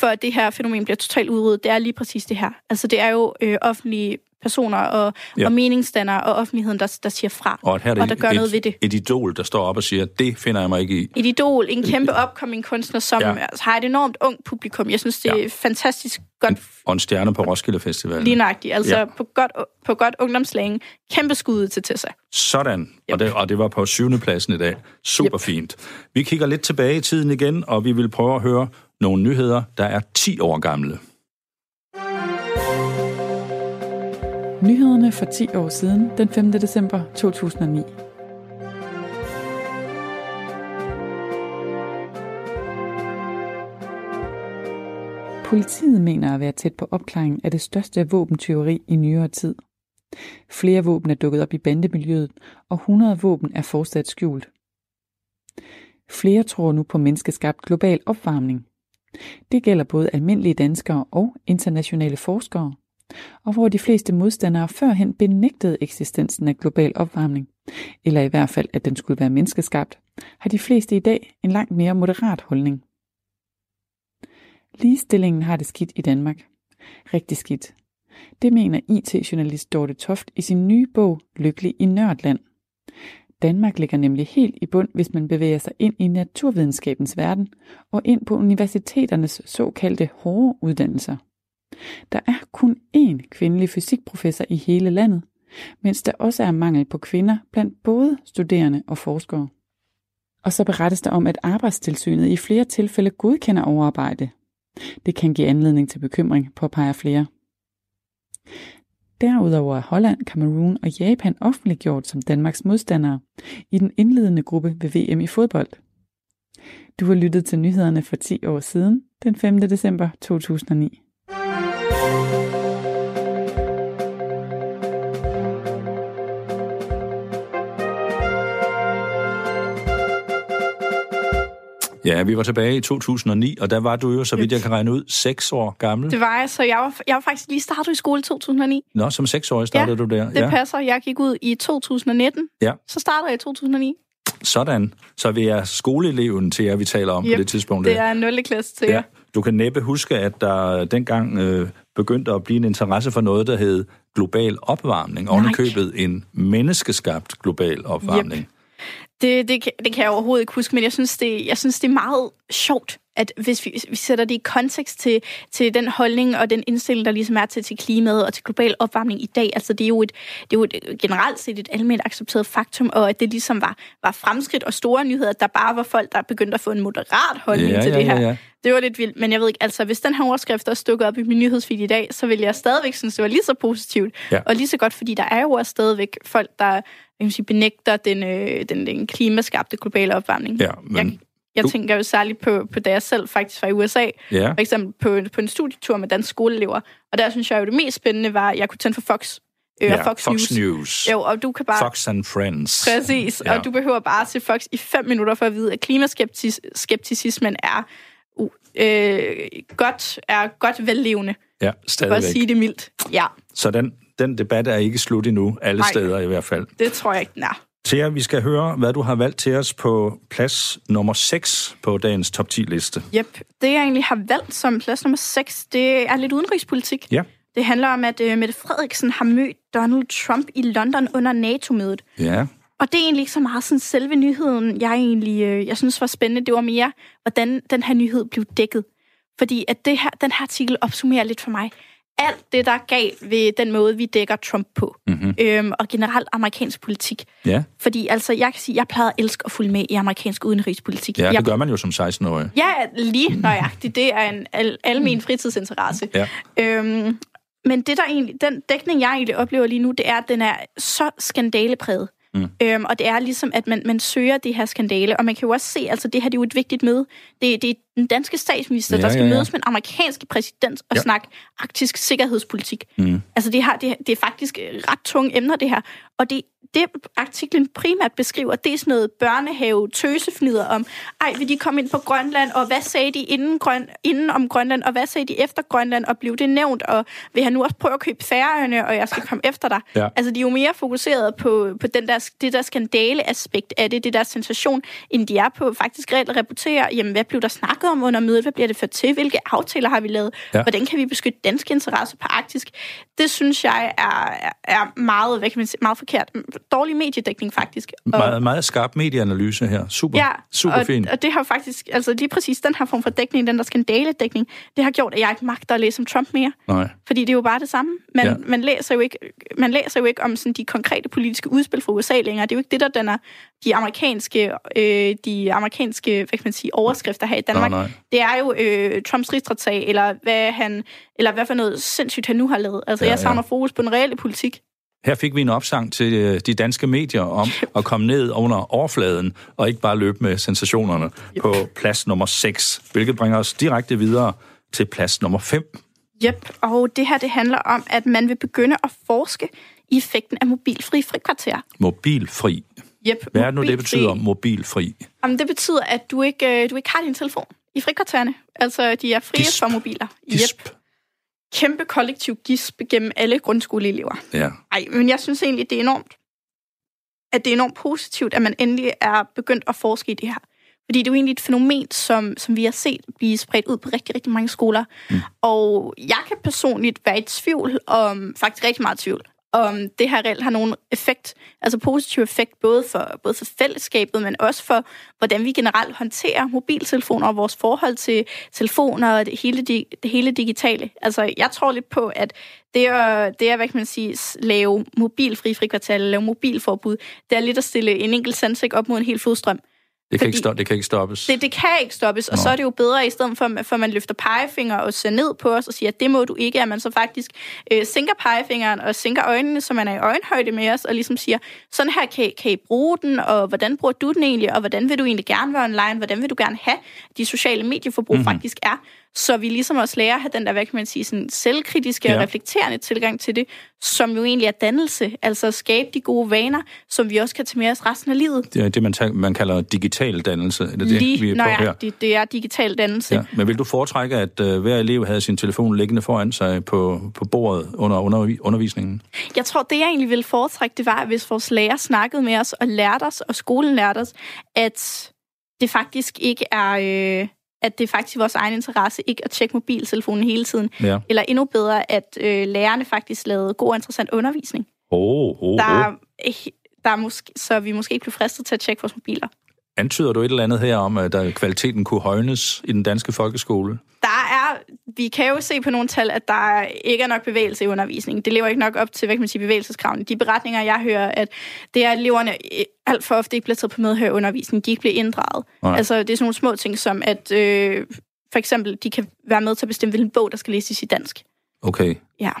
for at det her fænomen bliver totalt udryddet, det er lige præcis det her. Altså det er jo øh, offentlige personer og, Ja. og meningsdannere og offentligheden, der, der siger fra, Og, her er det og der gør et, noget ved det. et idol, der står op og siger, det finder jeg mig ikke i. Et idol, en kæmpe upcoming kunstner, som Ja. altså, har et enormt ung publikum. Jeg synes, det er Ja. fantastisk godt Og en stjerne på Roskilde Festival. Lige nøjagtigt. Altså Ja. på, godt, på godt ungdomslægen. Kæmpe skud til Tessa. Sådan, og Yep. det, og det var på syvende pladsen i dag. Super Yep. fint. Vi kigger lidt tilbage i tiden igen, og vi vil prøve at høre nogle nyheder, der er 10 år gamle. Nyhederne for 10 år siden, den 5. december 2009. Politiet mener at være tæt på opklaringen af det største våbentyveri i nyere tid. Flere våben er dukket op i bandemiljøet, og 100 våben er fortsat skjult. Flere tror nu på menneskeskabt global opvarmning. Det gælder både almindelige danskere og internationale forskere, og hvor de fleste modstandere førhen benægtede eksistensen af global opvarmning, eller i hvert fald at den skulle være menneskeskabt, har de fleste i dag en langt mere moderat holdning. Ligestillingen har det skidt i Danmark. Rigtig skidt. Det mener IT-journalist Dorte Toft i sin nye bog Lykkelig i Nørdland. Danmark ligger nemlig helt i bund, hvis man bevæger sig ind i naturvidenskabens verden og ind på universiteternes såkaldte hårde uddannelser. Der er kun én kvindelig fysikprofessor i hele landet, mens der også er mangel på kvinder blandt både studerende og forskere. Og så berettes der om, at arbejdstilsynet i flere tilfælde godkender overarbejde. Det kan give anledning til bekymring, påpeger flere. Derudover er Holland, Cameroon og Japan offentliggjort som Danmarks modstandere i den indledende gruppe ved VM i fodbold. Du har lyttet til nyhederne for 10 år siden, den 5. december 2009. Ja, vi var tilbage i 2009, og der var du jo, så vidt jeg kan regne ud, seks år gammel. Det var jeg, så jeg var, jeg var faktisk lige startet i skole i 2009. Nå, som seksårig startede Ja, du der. Det ja. passer. Jeg gik ud i 2019. Ja. Så startede jeg i 2009. Sådan. Så vi er skoleeleven til jer, vi taler om Yep, på det tidspunkt. Det er 0. klasse til Ja. jer. Du kan næppe huske, at der dengang øh, begyndte at blive en interesse for noget, der hed global opvarmning. Oven i Nej. købet en menneskeskabt global opvarmning. Det, det, kan- det kan jeg overhovedet ikke huske, men jeg synes, det, jeg synes, det er meget sjovt, at hvis vi, vi sætter det i kontekst til, til den holdning og den indstilling, der ligesom er til, til klimaet og til global opvarmning i dag, altså det er jo, et, det er jo et, generelt set et almindeligt accepteret faktum, og at det ligesom var, var fremskridt og store nyheder, at der bare var folk, der begyndte at få en moderat holdning Ja, til ja, det her. ja, ja. Det var lidt vildt, men jeg ved ikke, altså hvis den her overskrift også dukker op i min nyhedsfeed i dag, så vil jeg stadigvæk synes, det var lige så positivt, Ja. og lige så godt, fordi der er jo også stadigvæk folk, der jeg sige, benægter den, øh, den, den klimaskabte globale opvarmning. Ja, men jeg, jeg du- tænker jo særligt på, på da jeg selv faktisk var i USA, Ja, for eksempel på, på en studietur med danske skoleelever, og der synes jeg jo, det mest spændende var, at jeg kunne tænde for Fox, øh, ja og Fox, News. News. Jo, og du kan bare... Fox and Friends. Præcis, Ja. og du behøver bare at se Fox i fem minutter for at vide, at klimaskepticismen er uh, øh, godt, er godt vellevende, Ja, for at stadigvæk. sige det mildt. Ja, Så den, den debat er ikke slut endnu, alle Nej. steder i hvert fald. det tror jeg ikke, den er. Thea, vi skal høre, hvad du har valgt til os på plads nummer 6 på dagens top 10-liste. Yep. Det, jeg egentlig har valgt som plads nummer 6, det er lidt udenrigspolitik. Ja. Det handler om, at uh, Mette Frederiksen har mødt Donald Trump i London under NATO-mødet. Ja, Og det er egentlig ikke så meget sådan selve nyheden, jeg egentlig øh, jeg synes var spændende. Det var mere, hvordan den her nyhed blev dækket. Fordi at det her, den her artikel opsummerer lidt for mig alt det, der er galt ved den måde, vi dækker Trump på. Mhm. Øhm, og generelt amerikansk politik. ja. Fordi altså, jeg kan sige, jeg plejede at elske at følge med i amerikansk udenrigspolitik. ja jeg det gør man jo som 16-årig. Ja, lige nøjagtigt. Det er en al, almen fritidsinteresse. Ja. Øhm, men det der egentlig, den dækning, jeg egentlig oplever lige nu, det er, at den er så skandalepreget. Mm. Øhm, og det er ligesom, at man, man søger det her skandale. Og man kan jo også se, altså det her det er jo et vigtigt møde. Det, det er den danske statsminister, Ja, der skal ja, ja. mødes med den amerikanske præsident og Ja. snakke arktisk sikkerhedspolitik. Mm. Altså det, her, det, det er faktisk øh, ret tunge emner, det her. Og det, det artiklen primært beskriver, det er sådan noget børnehave tøsefnider om, ej, vil de komme ind på Grønland, og hvad sagde de inden, Grøn, inden om Grønland, og hvad sagde de efter Grønland, og blev det nævnt, og vil han nu også prøve at købe færøerne, og jeg skal komme efter dig. Ja. Altså, de er jo mere fokuseret på, på den der, det der skandale-aspekt af det, det der sensation, end de er på faktisk reelt at rapportere, jamen, hvad blev der snakket om under mødet, hvad bliver det ført til, hvilke aftaler har vi lavet, Ja. hvordan kan vi beskytte danske interesser på Arktisk. Det synes jeg er, er- meget, hvad kan man sige, meget forkert. Dårlig mediedækning, faktisk. Og, Meget, meget skarp medieanalyse her. Super, Ja, super og, fint. og det har faktisk, altså lige præcis den her form for dækning, den der skandaledækning, det har gjort, at jeg ikke magter at læse om Trump mere. Nej. Fordi det er jo bare det samme. Man, ja. man, læser, jo ikke, man læser jo ikke om sådan de konkrete politiske udspil fra USA længere. Det er jo ikke det, der danner de amerikanske, øh, de amerikanske hvad kan man sige, overskrifter her i Danmark. Nej, nej. Det er jo øh, Trumps rigsretssag, eller hvad, han, eller hvad for noget sindssygt han nu har lavet. Altså, Ja, jeg savner ja. fokus på den reelle politik. Her fik vi en opsang til øh, de danske medier om at komme ned under overfladen, og ikke bare løbe med sensationerne på plads nummer 6, hvilket bringer os direkte videre til plads nummer 5. Yep, og det her det handler om, at man vil begynde at forske i effekten af mobilfri frikvarter. Mobilfri. Yep, Hvad er det nu, det betyder, mobilfri? Jamen, det betyder, at du ikke, øh, du ikke har din telefon i frikvartererne. Altså, de er frie Gisp. for mobiler. Gisp. Yep. Kæmpe kollektiv gisp gennem alle grundskoleelever. Ja. Ej, men jeg synes egentlig, det er enormt, at det er enormt positivt, at man endelig er begyndt at forske i det her. Fordi det er jo egentlig et fænomen, som, som vi har set blive spredt ud på rigtig, rigtig mange skoler. Mm. Og jeg kan personligt være i tvivl om, faktisk rigtig meget tvivl, om det her reelt har nogen effekt, altså positiv effekt, både for, både for fællesskabet, men også for, hvordan vi generelt håndterer mobiltelefoner og vores forhold til telefoner og det hele, det, hele digitale. Altså, jeg tror lidt på, at det er, det er hvad kan man sige, lave mobilfri frikvartal, lave mobilforbud, det er lidt at stille en enkelt sandsæk op mod en hel fodstrøm. Det kan, ikke, stop, det kan ikke stoppes. Det, det kan ikke stoppes, og Nå. så er det jo bedre, i stedet for, for at man løfter pegefinger og ser ned på os og siger, at det må du ikke, at man så faktisk øh, sænker pegefingeren og sænker øjnene, så man er i øjenhøjde med os, og ligesom siger, sådan her kan, kan I bruge den, og hvordan bruger du den egentlig, og hvordan vil du egentlig gerne være online, hvordan vil du gerne have, de sociale medieforbrug mm-hmm. faktisk er. Så vi ligesom også lærer at have den der, hvad kan man sige, sådan selvkritiske ja. og reflekterende tilgang til det, som jo egentlig er dannelse, altså at skabe de gode vaner, som vi også kan tage med os resten af livet. Det er det, man, tager, man kalder digital dannelse. Er det Lige det, vi er på her? Det, det er digital dannelse. Ja. Men vil du foretrække, at uh, hver elev havde sin telefon liggende foran sig på, på bordet under, under undervisningen? Jeg tror, det jeg egentlig ville foretrække, det var, hvis vores lærer snakkede med os og lærte os, og skolen lærte os, at det faktisk ikke er... Øh, at det er faktisk vores egen interesse ikke at tjekke mobiltelefonen hele tiden. Ja. Eller endnu bedre, at øh, lærerne faktisk lavede god og interessant undervisning. Oh, oh, oh. Der, der er måske, så vi måske ikke blev fristet til at tjekke vores mobiler. Antyder du et eller andet her om, at der kvaliteten kunne højnes i den danske folkeskole? Der er, vi kan jo se på nogle tal, at der ikke er nok bevægelse i undervisningen. Det lever ikke nok op til, hvad kan man sige, bevægelseskravene. De beretninger, jeg hører, at det er, at eleverne alt for ofte ikke bliver taget på medhør undervisningen. De ikke bliver inddraget. Nej. Altså, det er sådan nogle små ting, som at øh, for eksempel, de kan være med til at bestemme, hvilken bog, der skal læses i dansk. Okay. Ja.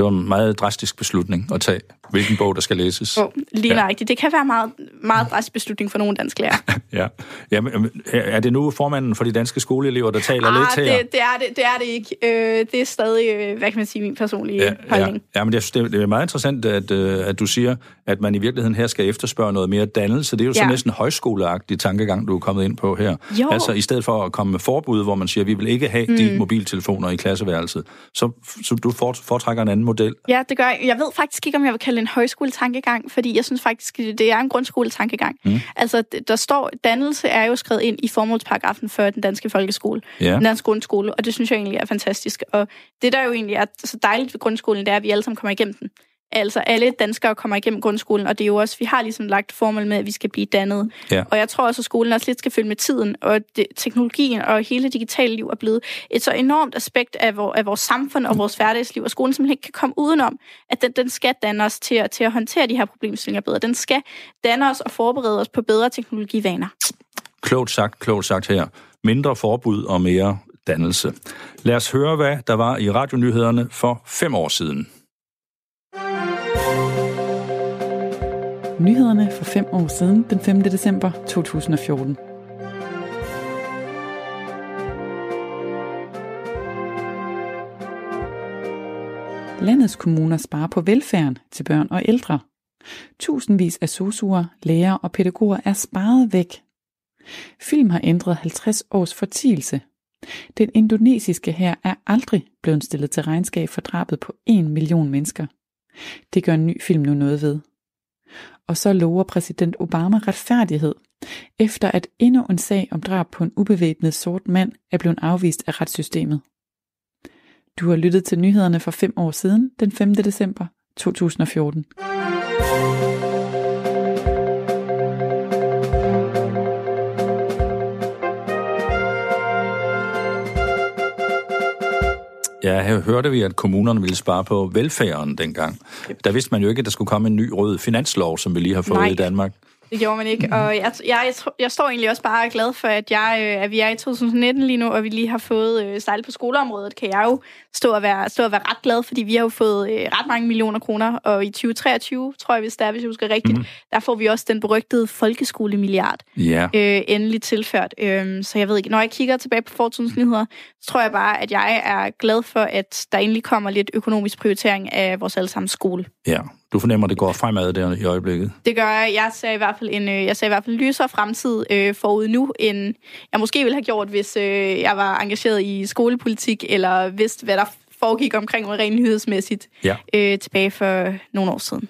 Det var en meget drastisk beslutning at tage, hvilken bog, der skal læses. Oh, lige ja. Det kan være meget, meget drastisk beslutning for nogle danske lærere. [laughs] ja. Jamen, er det nu formanden for de danske skoleelever, der taler ah, lidt her? Det, det, er det, det er det ikke. Øh, det er stadig, øh, hvad kan man sige, min personlige ja, holdning. Ja. ja, men jeg synes, det er meget interessant, at, øh, at du siger, at man i virkeligheden her skal efterspørge noget mere dannelse. Det er jo ja. så næsten højskoleagtig tankegang, du er kommet ind på her. Jo. Altså i stedet for at komme med forbud, hvor man siger, at vi vil ikke have mm. de mobiltelefoner i klasseværelset, så, så du foretrækker en anden model. Ja, det gør jeg. Jeg ved faktisk ikke, om jeg vil kalde det en højskoletankegang, fordi jeg synes faktisk, det er en grundskoletankegang. Mm. Altså, der står, dannelse er jo skrevet ind i formålsparagrafen for den danske folkeskole, ja. den danske grundskole, og det synes jeg egentlig er fantastisk. Og det, der jo egentlig er så dejligt ved grundskolen, det er, at vi alle sammen kommer igennem den. Altså alle danskere kommer igennem grundskolen, og det er jo også, vi har ligesom lagt formål med, at vi skal blive dannet. Ja. Og jeg tror også, at skolen også lidt skal følge med tiden, og det, teknologien og hele digitale liv er blevet et så enormt aspekt af, vor, af vores samfund og vores hverdagsliv, og skolen simpelthen ikke kan komme udenom, at den, den skal danne os til, til at håndtere de her problemstillinger bedre. Den skal danne os og forberede os på bedre teknologivaner. Klogt sagt, klogt sagt her. Mindre forbud og mere dannelse. Lad os høre, hvad der var i radionyhederne for fem år siden. Nyhederne for fem år siden, den 5. december 2014. Landets kommuner sparer på velfærden til børn og ældre. Tusindvis af sosuer, lærere og pædagoger er sparet væk. Film har ændret 50 års fortielse. Den indonesiske her er aldrig blevet stillet til regnskab for drabet på en million mennesker. Det gør en ny film nu noget ved og så lover præsident Obama retfærdighed, efter at endnu en sag om drab på en ubevæbnet sort mand er blevet afvist af retssystemet. Du har lyttet til nyhederne for fem år siden, den 5. december 2014. Ja, her hørte vi, at kommunerne ville spare på velfærden dengang. Der vidste man jo ikke, at der skulle komme en ny rød finanslov, som vi lige har fået Nej. i Danmark. Det gjorde man ikke, og jeg, jeg, jeg, jeg står egentlig også bare glad for, at, jeg, øh, at vi er i 2019 lige nu, og vi lige har fået øh, stejle på skoleområdet, kan jeg jo stå og, være, stå og være ret glad, fordi vi har jo fået øh, ret mange millioner kroner, og i 2023, tror jeg, hvis det er, hvis jeg husker rigtigt, mm. der får vi også den berygtede folkeskolemilliard yeah. øh, endelig tilført. Øh, så jeg ved ikke, når jeg kigger tilbage på Fortunes nyheder, så tror jeg bare, at jeg er glad for, at der endelig kommer lidt økonomisk prioritering af vores allesammens skole. Ja, du fornemmer, at det går fremad der i øjeblikket? Det gør jeg. Jeg ser i hvert fald en, øh, jeg ser i hvert fald en lysere fremtid øh, forud nu, end jeg måske ville have gjort, hvis øh, jeg var engageret i skolepolitik, eller vidste, hvad der foregik omkring mig rent nyhedsmæssigt ja. øh, tilbage for nogle år siden.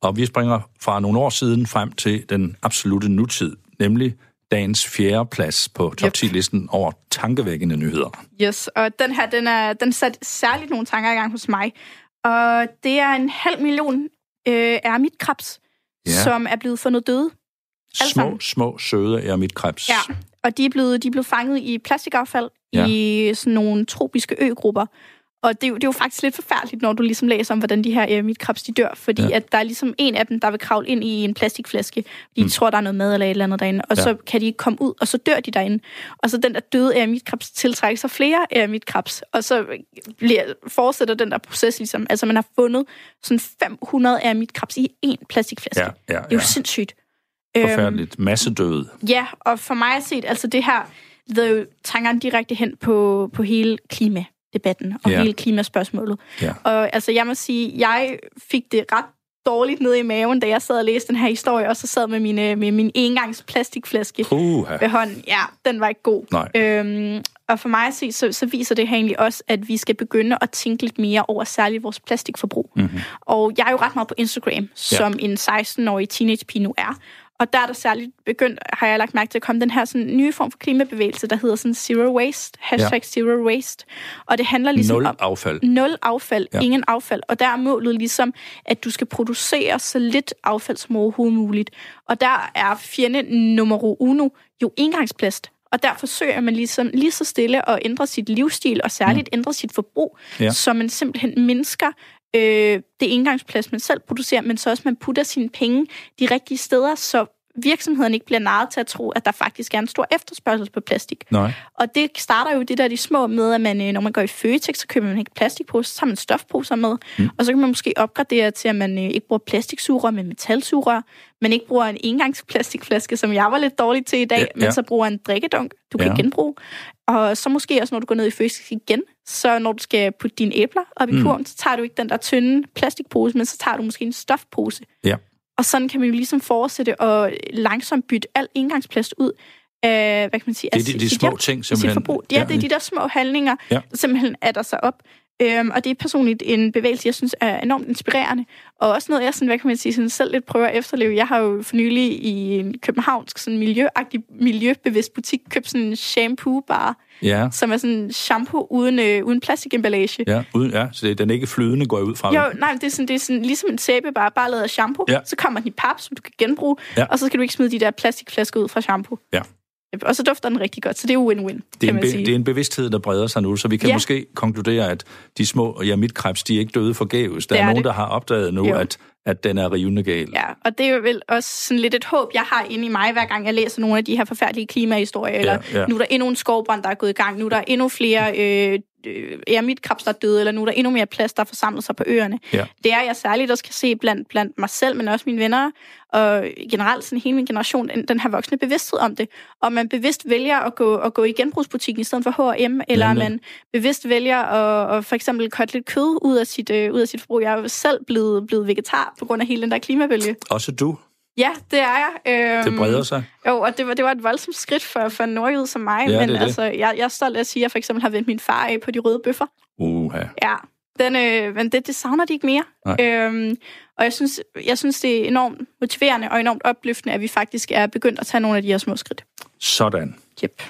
Og vi springer fra nogle år siden frem til den absolute nutid, nemlig dagens fjerde plads på top 10-listen over tankevækkende nyheder. Yes, og den her, den er, den sat særligt nogle tanker i gang hos mig. Og det er en halv million øh, eremitkrebs, ja. som er blevet fundet døde. Små, små, søde eremitkrebs. Ja, og de er blevet, de er blevet fanget i plastikaffald ja. i sådan nogle tropiske øgrupper. Og det er, jo, det er jo faktisk lidt forfærdeligt, når du ligesom læser om, hvordan de her eremitkrebs, de dør. Fordi ja. at der er ligesom en af dem, der vil kravle ind i en plastikflaske, fordi mm. de tror, der er noget mad eller et eller andet derinde. Og ja. så kan de ikke komme ud, og så dør de derinde. Og så den der døde eremitkrebs tiltrækker sig flere eremitkrebs. Og så bliver, fortsætter den der proces ligesom. Altså man har fundet sådan 500 eremitkrebs i en plastikflaske. Ja, ja, ja. Det er jo sindssygt. Forfærdeligt. Masse død. Ja, og for mig at se, altså det her leder jo tankerne direkte hen på, på hele klima debatten og ja. hele klimaspørgsmålet. Ja. Og altså, jeg må sige, jeg fik det ret dårligt ned i maven, da jeg sad og læste den her historie, og så sad med, mine, med min engangs plastikflaske uh-huh. ved hånden. Ja, den var ikke god. Nej. Øhm, og for mig at se, så, så viser det her egentlig også, at vi skal begynde at tænke lidt mere over særligt vores plastikforbrug. Mm-hmm. Og jeg er jo ret meget på Instagram, som ja. en 16-årig teenage pige nu er. Og der er der særligt begyndt, har jeg lagt mærke til, at komme den her sådan, nye form for klimabevægelse, der hedder sådan zero waste, hashtag ja. zero waste. Og det handler ligesom nul om... affald. Nul affald, ja. ingen affald. Og der er målet ligesom, at du skal producere så lidt affald som overhovedet muligt. Og der er fjende nummer uno jo engangsplast. Og der forsøger man ligesom lige så stille at ændre sit livsstil, og særligt mm. ændre sit forbrug, ja. så man simpelthen mindsker øh, det engangsplads, man selv producerer, men så også man putter sine penge de rigtige steder, så virksomheden ikke bliver narret til at tro, at der faktisk er en stor efterspørgsel på plastik. Nej. Og det starter jo det der de små med, at man, øh, når man går i Føtex, så køber man ikke plastikpose, så tager man stofposer med. Mm. Og så kan man måske opgradere til, at man øh, ikke bruger plastiksugerør, men metalsugerør. Man ikke bruger en engangsplastikflaske, som jeg var lidt dårlig til i dag, ja, ja. men så bruger en drikkedunk, du kan ja. genbruge. Og så måske også, når du går ned i Føtex igen, så når du skal putte dine æbler op i mm. kurven, så tager du ikke den der tynde plastikpose, men så tager du måske en stofpose. Ja. Og sådan kan man jo ligesom fortsætte og langsomt bytte al indgangsplast ud af, hvad kan man sige? Det er de, de små hjem, ting, simpelthen. Forbrug. Ja, det er de der små handlinger, ja. der simpelthen der sig op. Øhm, og det er personligt en bevægelse, jeg synes er enormt inspirerende. Og også noget, jeg sådan, hvad kan man sige, sådan selv lidt prøver at efterleve. Jeg har jo for nylig i en københavnsk sådan miljøagtig, miljøbevidst butik købt sådan en shampoo bare, ja. som er sådan shampoo uden, øh, uden plastikemballage. Ja, uden, ja, så det, den er ikke flydende, går jeg ud fra. Jo, nej, det er, sådan, det er sådan, ligesom en sæbe, bare, bare lavet af shampoo. Ja. Så kommer den i pap, som du kan genbruge, ja. og så skal du ikke smide de der plastikflasker ud fra shampoo. Ja. Og så dufter den rigtig godt, så det er win-win, det er, en, be- det er en bevidsthed, der breder sig nu, så vi kan ja. måske konkludere, at de små ja-mitkrebs, de er ikke døde forgæves. Der er, er nogen, det. der har opdaget nu, at, at den er rivende gal. Ja, og det er vel også sådan lidt et håb, jeg har inde i mig, hver gang jeg læser nogle af de her forfærdelige klimahistorier, ja, eller ja. nu er der endnu en skovbrand, der er gået i gang, nu er der endnu flere øh, øh, er mit krabs, der er døde, eller nu er der endnu mere plads, der forsamlet sig på øerne. Ja. Det er jeg særligt også kan se blandt, blandt mig selv, men også mine venner, og generelt sådan hele min generation, den, her voksne bevidsthed om det. Og man bevidst vælger at gå, at gå i genbrugsbutikken i stedet for H&M, eller Nemlig. man bevidst vælger at, at for eksempel kotte lidt kød ud af sit, øh, ud af sit forbrug. Jeg er jo selv blevet, blevet vegetar på grund af hele den der klimabølge. Også du? Ja, det er jeg. Øhm, det breder sig. Jo, og det var, det var et voldsomt skridt for, for en nordjyd som mig. Ja, men det altså, jeg, jeg er stolt af at sige, at jeg for eksempel har vendt min far af på de røde bøffer. Uha. Ja, den, øh, men det, det savner de ikke mere. Øhm, og jeg synes, jeg synes, det er enormt motiverende og enormt opløftende, at vi faktisk er begyndt at tage nogle af de her små skridt. Sådan. Yep.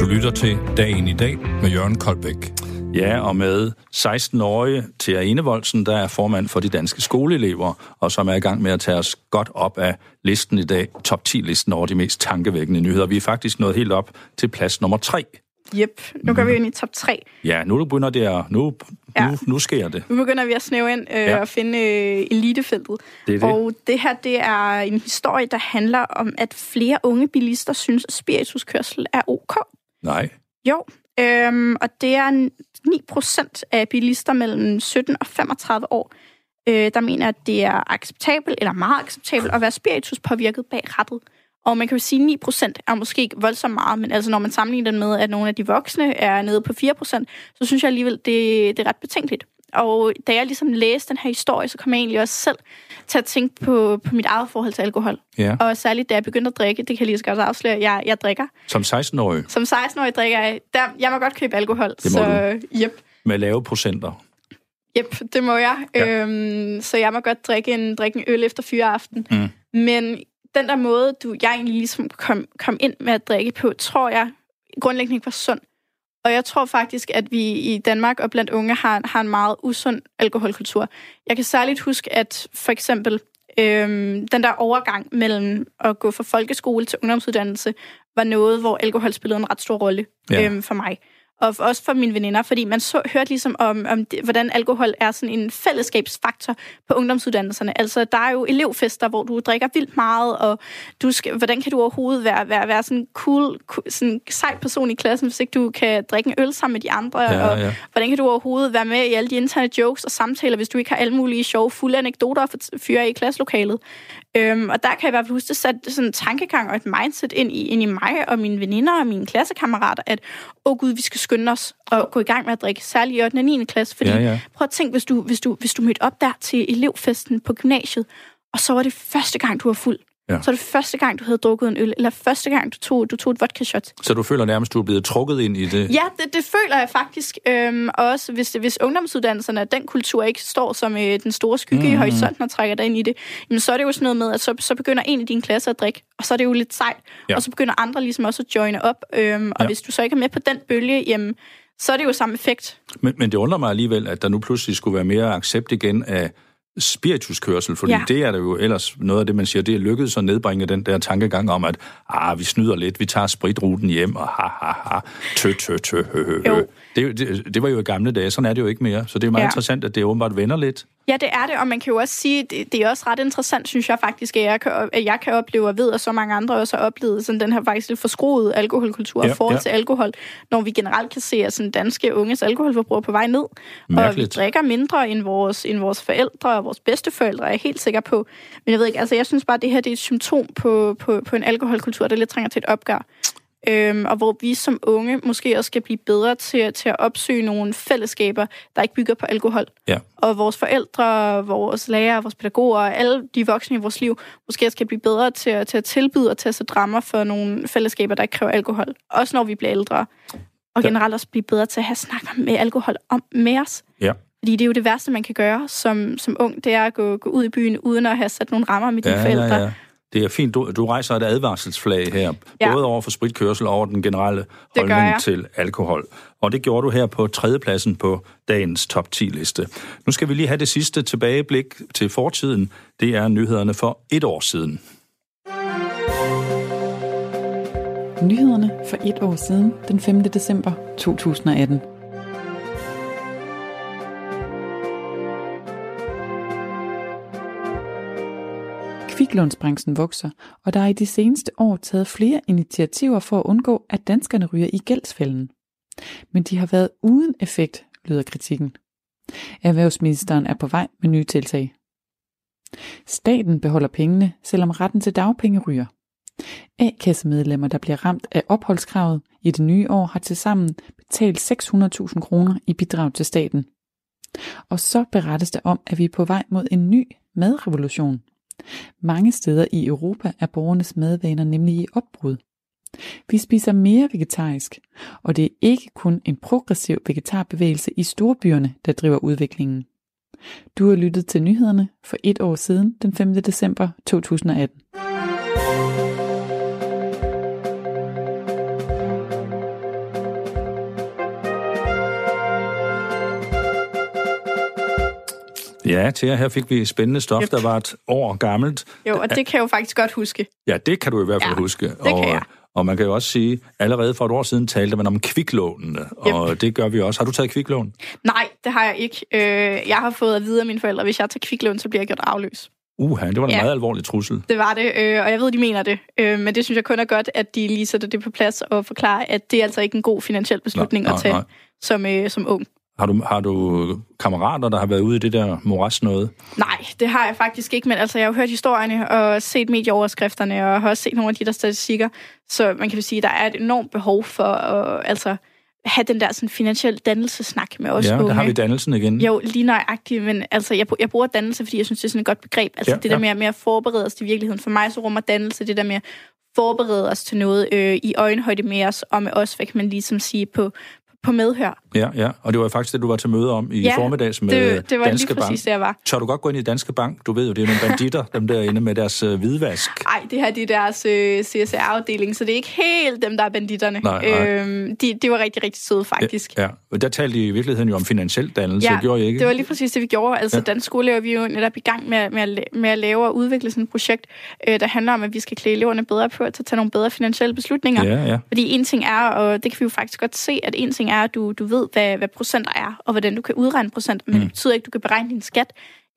Du lytter til Dagen i dag med Jørgen Koldbæk. Ja, og med 16-årige Thea Enevoldsen, der er formand for de danske skoleelever, og som er i gang med at tage os godt op af listen i dag, top 10-listen over de mest tankevækkende nyheder. Vi er faktisk nået helt op til plads nummer 3. Yep, nu går vi ind i top 3. Ja, nu begynder det at, nu, ja. nu, nu sker det. Nu begynder vi at snæve ind øh, ja. og finde øh, elitefeltet. Det det. Og det her, det er en historie, der handler om, at flere unge bilister synes, at spirituskørsel er ok. Nej. Jo, øhm, og det er 9% af bilister mellem 17 og 35 år, øh, der mener, at det er acceptabelt, eller meget acceptabelt, at være spirituspåvirket bag rettet. Og man kan jo sige, at 9% er måske ikke voldsomt meget, men altså når man sammenligner den med, at nogle af de voksne er nede på 4%, så synes jeg alligevel, det, det er ret betænkeligt. Og da jeg ligesom læste den her historie, så kom jeg egentlig også selv til at tænke på, på mit eget forhold til alkohol. Ja. Og særligt da jeg begyndte at drikke, det kan jeg lige så godt afsløre, jeg, jeg drikker. Som 16-årig? Som 16-årig drikker jeg. Der, jeg må godt købe alkohol. Det må så, du. Yep. Med lave procenter? Yep, det må jeg. Ja. Øhm, så jeg må godt drikke en, drikke en øl efter fyreaften. Mm. Men den der måde, du, jeg egentlig ligesom kom, kom ind med at drikke på, tror jeg grundlæggende ikke var sund. Og jeg tror faktisk, at vi i Danmark og blandt unge har, har en meget usund alkoholkultur. Jeg kan særligt huske, at for eksempel øhm, den der overgang mellem at gå fra folkeskole til ungdomsuddannelse, var noget, hvor alkohol spillede en ret stor rolle ja. øhm, for mig. Og også for mine veninder, fordi man så, hørte ligesom om, om det, hvordan alkohol er sådan en fællesskabsfaktor på ungdomsuddannelserne. Altså, der er jo elevfester, hvor du drikker vildt meget, og du skal, hvordan kan du overhovedet være, være, være sådan cool, cool sådan sej person i klassen, hvis ikke du kan drikke en øl sammen med de andre, Ja, og ja. hvordan kan du overhovedet være med i alle de interne jokes og samtaler, hvis du ikke har alle mulige sjove, fulde anekdoter at fyre i klasselokalet. Øhm, og der kan jeg i hvert fald huske, det satte sådan en tankegang og et mindset ind i, ind i mig og mine veninder og mine klassekammerater, at åh oh gud, vi skal skynde os og gå i gang med at drikke, særligt i 8. og 9. klasse. Fordi Ja, ja. prøv at tænke, hvis du, hvis, du, hvis du mødte op der til elevfesten på gymnasiet, og så var det første gang, du var fuld. Ja. Så var det første gang, du havde drukket en øl, eller første gang, du tog, du tog et vodka shot. Så du føler nærmest, du er blevet trukket ind i det? Ja, det, det føler jeg faktisk. Øhm, og også hvis, hvis ungdomsuddannelserne, at den kultur ikke står som øh, den store skygge mm. i horisonten og trækker dig ind i det, jamen, så er det jo sådan noget med, at så, så begynder en i din klasse at drikke, og så er det jo lidt sejt. Ja. Og så begynder andre ligesom også at joine op. Øhm, og ja. hvis du så ikke er med på den bølge, jamen, så er det jo samme effekt. Men, men det undrer mig alligevel, at der nu pludselig skulle være mere accept igen af spirituskørsel, fordi ja. Det er der jo ellers noget af det, man siger, det er lykkedes at nedbringe den der tankegang om, at ah, vi snyder lidt, vi tager spritruten hjem, og ha, ha, ha, tø, tø, tø, hø, hø, hø. Det, det, det var jo i gamle dage, sådan er det jo ikke mere. Så det er meget. Ja. interessant, at det åbenbart vender lidt. Ja, det er det, og man kan jo også sige, det, det er også ret interessant, synes jeg faktisk, at jeg kan, at jeg kan opleve og ved, at så mange andre også har oplevet sådan den her faktisk lidt forskroede alkoholkultur Ja, ja, forhold ja. til alkohol, når vi generelt kan se, at sådan danske unges alkoholforbrug er på vej ned, og vi Mærkeligt. drikker mindre end vores, end vores forældre og vores bedsteforældre, er jeg helt sikker på. Men jeg ved ikke, altså jeg synes bare, at det her det er et symptom på, på, på en alkoholkultur, der lidt trænger til et opgør. Øhm, og hvor vi som unge måske også skal blive bedre til, til at opsøge nogle fællesskaber, der ikke bygger på alkohol Ja. og vores forældre, vores lærere, vores pædagoger, og alle de voksne i vores liv, måske skal blive bedre til, at- til at tilbyde og til at sætte rammer for nogle fællesskaber, der ikke kræver alkohol. Også når vi bliver ældre. Og generelt også blive bedre til at have snak med alkohol om med os. Ja. Fordi det er jo det værste, man kan gøre som, som ung, det er at gå, gå ud i byen uden at have sat nogle rammer med dine Ja, forældre. ja, ja. Det er fint, du, du rejser et advarselsflag her, Ja. både over for spritkørsel og over den generelle holdning til alkohol. Og det gjorde du her på tredjepladsen på dagens top 10-liste. Nu skal vi lige have det sidste tilbageblik til fortiden. Det er nyhederne for et år siden. Nyhederne for et år siden, den 5. december 2018. Kviklånsbranchen vokser, og der er i de seneste år taget flere initiativer for at undgå, at danskerne ryger i gældsfælden. Men de har været uden effekt, lyder kritikken. Erhvervsministeren er på vej med nye tiltag. Staten beholder pengene, selvom retten til dagpenge ryger. A-kassemedlemmer, der bliver ramt af opholdskravet i det nye år, har tilsammen betalt 600.000 kroner i bidrag til staten. Og så berettes der om, at vi er på vej mod en ny madrevolution. Mange steder i Europa er borgernes madvaner nemlig i opbrud. Vi spiser mere vegetarisk, og det er ikke kun en progressiv vegetarbevægelse i storbyerne, der driver udviklingen. Du har lyttet til nyhederne for et år siden, den 5. december 2018. Ja, til her fik vi spændende stof, Yep. der var et år gammelt. Jo, og det kan jeg jo faktisk godt huske. Ja, det kan du i hvert fald Ja, huske. det og, kan jeg. og man kan jo også sige, allerede for et år siden talte man om kviklånene, og det gør vi også. Har du taget kviklån? Nej, det har jeg ikke. Øh, jeg har fået at vide af mine forældre, at hvis jeg tager kviklån, så bliver jeg gjort afløs. Uha, det var en Ja. meget alvorlig trussel. Det var det, øh, og jeg ved, de mener det. Øh, men det synes jeg kun er godt, at de lige sætter det på plads og forklarer, at det er altså ikke en god finansiel beslutning Nej, at tage nej, som, øh, som ung. Har du, har du kammerater, der har været ude i det der moras noget? Nej, det har jeg faktisk ikke, men altså, jeg har jo hørt historierne og set medieoverskrifterne, og har også set nogle af de der statistikker. Så man kan sige, at der er et enormt behov for at altså, have den der sådan, finansiel dannelsesnak med os ja, unge. der har vi dannelsen igen. Jo, lige nøjagtigt, men altså, jeg, jeg bruger dannelse, fordi jeg synes, det er sådan et godt begreb. Altså Ja, det der ja. med, med at forberede os til virkeligheden. For mig så rummer dannelse det der med forberede os til noget øh, i øjenhøjde med os, og med os, hvad kan man ligesom sige, på, på medhør. Ja, ja, og det var faktisk det, du var til møde om i Ja, formiddags med Det, det var Danske lige præcis Bank. det, jeg var. Tør du godt gå ind i Danske Bank? Du ved jo, det er nogle banditter, dem derinde med deres øh, hvidvask. Ej, det her det er deres øh, CSR-afdeling, så det er ikke helt dem, der er banditterne. Nej, nej. Øhm, de, de var rigtig, rigtig søde, faktisk. Ja, og der talte I i virkeligheden jo om finansiel dannelse, ja, gjorde I ikke? det var lige præcis det, vi gjorde. Altså, Ja. ja. Dansk Skole er vi jo netop i gang med, med, at, med at lave og udvikle sådan et projekt, øh, der handler om, at vi skal klæde eleverne bedre på til at tage nogle bedre finansielle beslutninger. Ja, ja. Fordi en ting er, og det kan vi jo faktisk godt se, at en ting er, at du, du ved, hvad, hvad procenter er, og hvordan du kan udregne procenter, men mm. det betyder ikke, at du kan beregne din skat.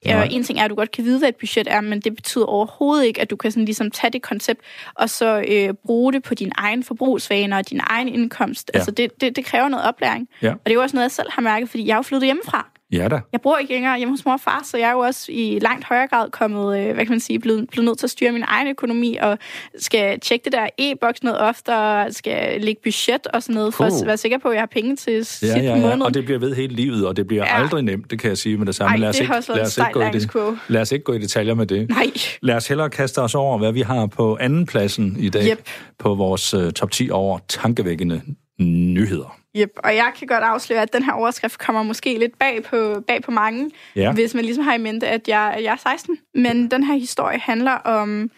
Ja, en ting er, at du godt kan vide, hvad et budget er, men det betyder overhovedet ikke, at du kan sådan ligesom tage det koncept og så øh, bruge det på din egen forbrugsvaner og din egen indkomst. Ja. Altså det, det, det kræver noget oplæring. Ja. Og det er jo også noget, jeg selv har mærket, fordi jeg er jo flyttet hjemmefra. Ja da. Jeg bor ikke længere hjemme hos mor og far, så jeg er jo også i langt højere grad kommet, øh, hvad kan man sige, blevet, blevet nødt til at styre min egen økonomi, og skal tjekke det der e-boks noget oftere, skal lægge budget og sådan noget, for at være sikker på, at jeg har penge til ja, ja, ja. måned. og det bliver ved hele livet, og det bliver ja. aldrig nemt, det kan jeg sige med det samme. Ej, lad os, ikke, lad, os ikke gå i det, lad os ikke gå i detaljer med det. Nej. Lad os hellere kaste os over, hvad vi har på anden pladsen i dag, yep. på vores uh, top 10 over tankevækkende nyheder. Yep, og jeg kan godt afsløre, at den her overskrift kommer måske lidt bag på, bag på mange, ja. hvis man ligesom har i mente, at jeg, at jeg er 16. Men den her historie handler om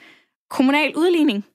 kommunal udligning.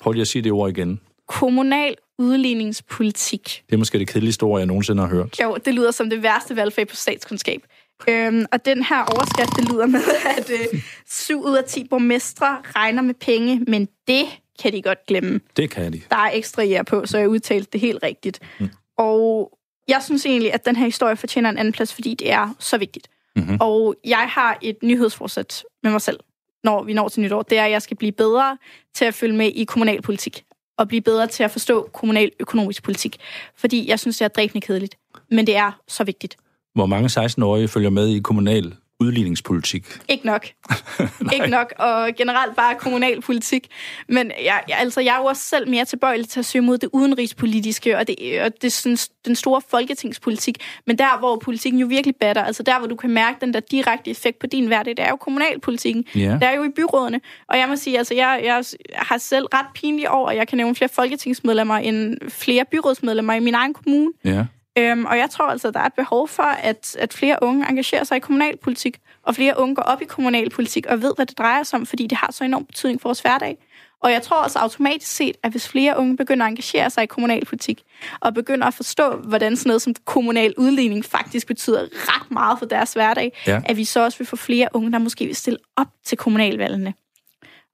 Prøv lige at sige det ord igen. Kommunal udligningspolitik. Det er måske det kedeligste ord, jeg nogensinde har hørt. Jo, det lyder som det værste valgfag på statskundskab. Øhm, og den her overskrift, det lyder med, [laughs] at øh, 7 ud af 10 borgmestre regner med penge, men det kan de godt glemme. Det kan de. Der er ekstra jer på, så jeg udtalte det helt rigtigt. Mm. Og jeg synes egentlig, at den her historie fortjener en anden plads, fordi det er så vigtigt. Mm-hmm. Og jeg har et nyhedsforsæt med mig selv, når vi når til nytår. Det er, at jeg skal blive bedre til at følge med i kommunalpolitik. Og blive bedre til at forstå kommunal økonomisk politik. Fordi jeg synes, det er dræbende kedeligt. Men det er så vigtigt. Hvor mange 16-årige følger med i kommunal udligningspolitik? Ikke nok. [laughs] ikke nok, og generelt bare kommunalpolitik. Men jeg, jeg, altså, jeg er jo også selv mere tilbøjelig til at søge mod det udenrigspolitiske og, det, og det, sådan, den store folketingspolitik. Men der, hvor politikken jo virkelig batter, altså der, hvor du kan mærke den der direkte effekt på din hverdag, det er jo kommunalpolitikken. Yeah. Det er jo i byrådene. Og jeg må sige, altså jeg, jeg har selv ret pinligt over, at jeg kan nævne flere folketingsmedlemmer end flere byrådsmedlemmer i min egen kommune. Yeah. Øhm, og jeg tror altså, der er et behov for, at, at flere unge engagerer sig i kommunalpolitik, og flere unge går op i kommunalpolitik og ved, hvad det drejer sig om, fordi det har så enorm betydning for vores hverdag. Og jeg tror også automatisk set, at hvis flere unge begynder at engagere sig i kommunalpolitik, og begynder at forstå, hvordan sådan noget som kommunal udligning faktisk betyder ret meget for deres hverdag, ja. at vi så også vil få flere unge, der måske vil stille op til kommunalvalgene.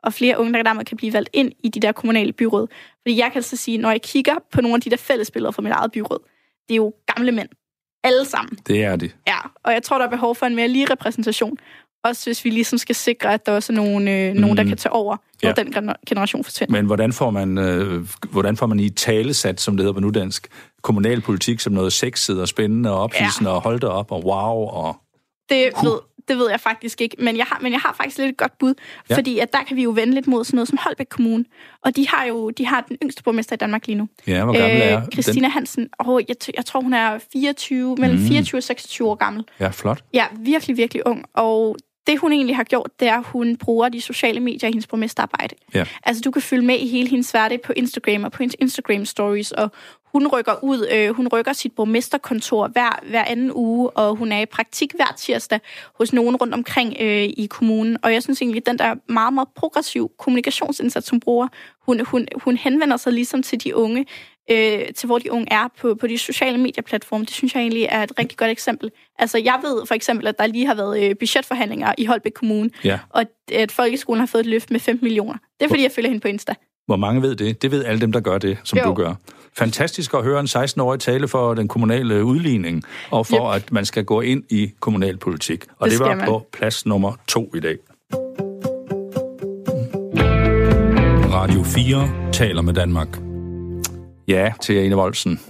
Og flere unge, der dermed kan blive valgt ind i de der kommunale byråd. Fordi jeg kan altså sige, når jeg kigger på nogle af de der fællesbilleder fra mit eget byråd, det er jo gamle mænd. Alle sammen. Det er de. Ja, og jeg tror, der er behov for en mere lige repræsentation. Også hvis vi ligesom skal sikre, at der også er nogen, øh, mm. nogen der kan tage over, når ja. den generation forsvinder. Men hvordan får man, øh, hvordan får man i talesat, som det hedder på nudansk, kommunalpolitik som noget sexet og spændende og ophidsende ja. og holde op og wow og... Det ved, det ved jeg faktisk ikke, men jeg har, men jeg har faktisk lidt et godt bud, ja. fordi at der kan vi jo vende lidt mod sådan noget som Holbæk Kommune, og de har jo de har den yngste borgmester i Danmark lige nu. Ja, hvor gammel er øh, Christina den? Hansen, og jeg, jeg tror hun er 24, mellem mm. 24 og 26 år gammel. Ja, flot. Ja, virkelig, virkelig ung, og det, hun egentlig har gjort, det er, at hun bruger de sociale medier i hendes borgmesterarbejde. Ja. Altså, du kan følge med i hele hendes hverdag på Instagram og på hendes Instagram-stories, og hun rykker ud, øh, hun rykker sit borgmesterkontor hver, hver anden uge, og hun er i praktik hver tirsdag hos nogen rundt omkring øh, i kommunen. Og jeg synes egentlig, at den der meget, meget progressiv kommunikationsindsats, hun bruger, hun, hun, hun henvender sig ligesom til de unge, øh, til hvor de unge er på, på de sociale medieplatforme. Det synes jeg egentlig er et rigtig godt eksempel. Altså, jeg ved for eksempel, at der lige har været øh, budgetforhandlinger i Holbæk Kommune, ja. og at folkeskolen har fået et løft med 5 millioner. Det er, fordi jeg følger hende på Insta. Hvor mange ved det? Det ved alle dem, der gør det, som jo. du gør. Fantastisk at høre en 16-årig tale for den kommunale udligning, og for yep. at man skal gå ind i kommunalpolitik. Og det, det var man. på plads nummer to i dag. Radio 4 taler med Danmark. Ja, til Ane Voldsen.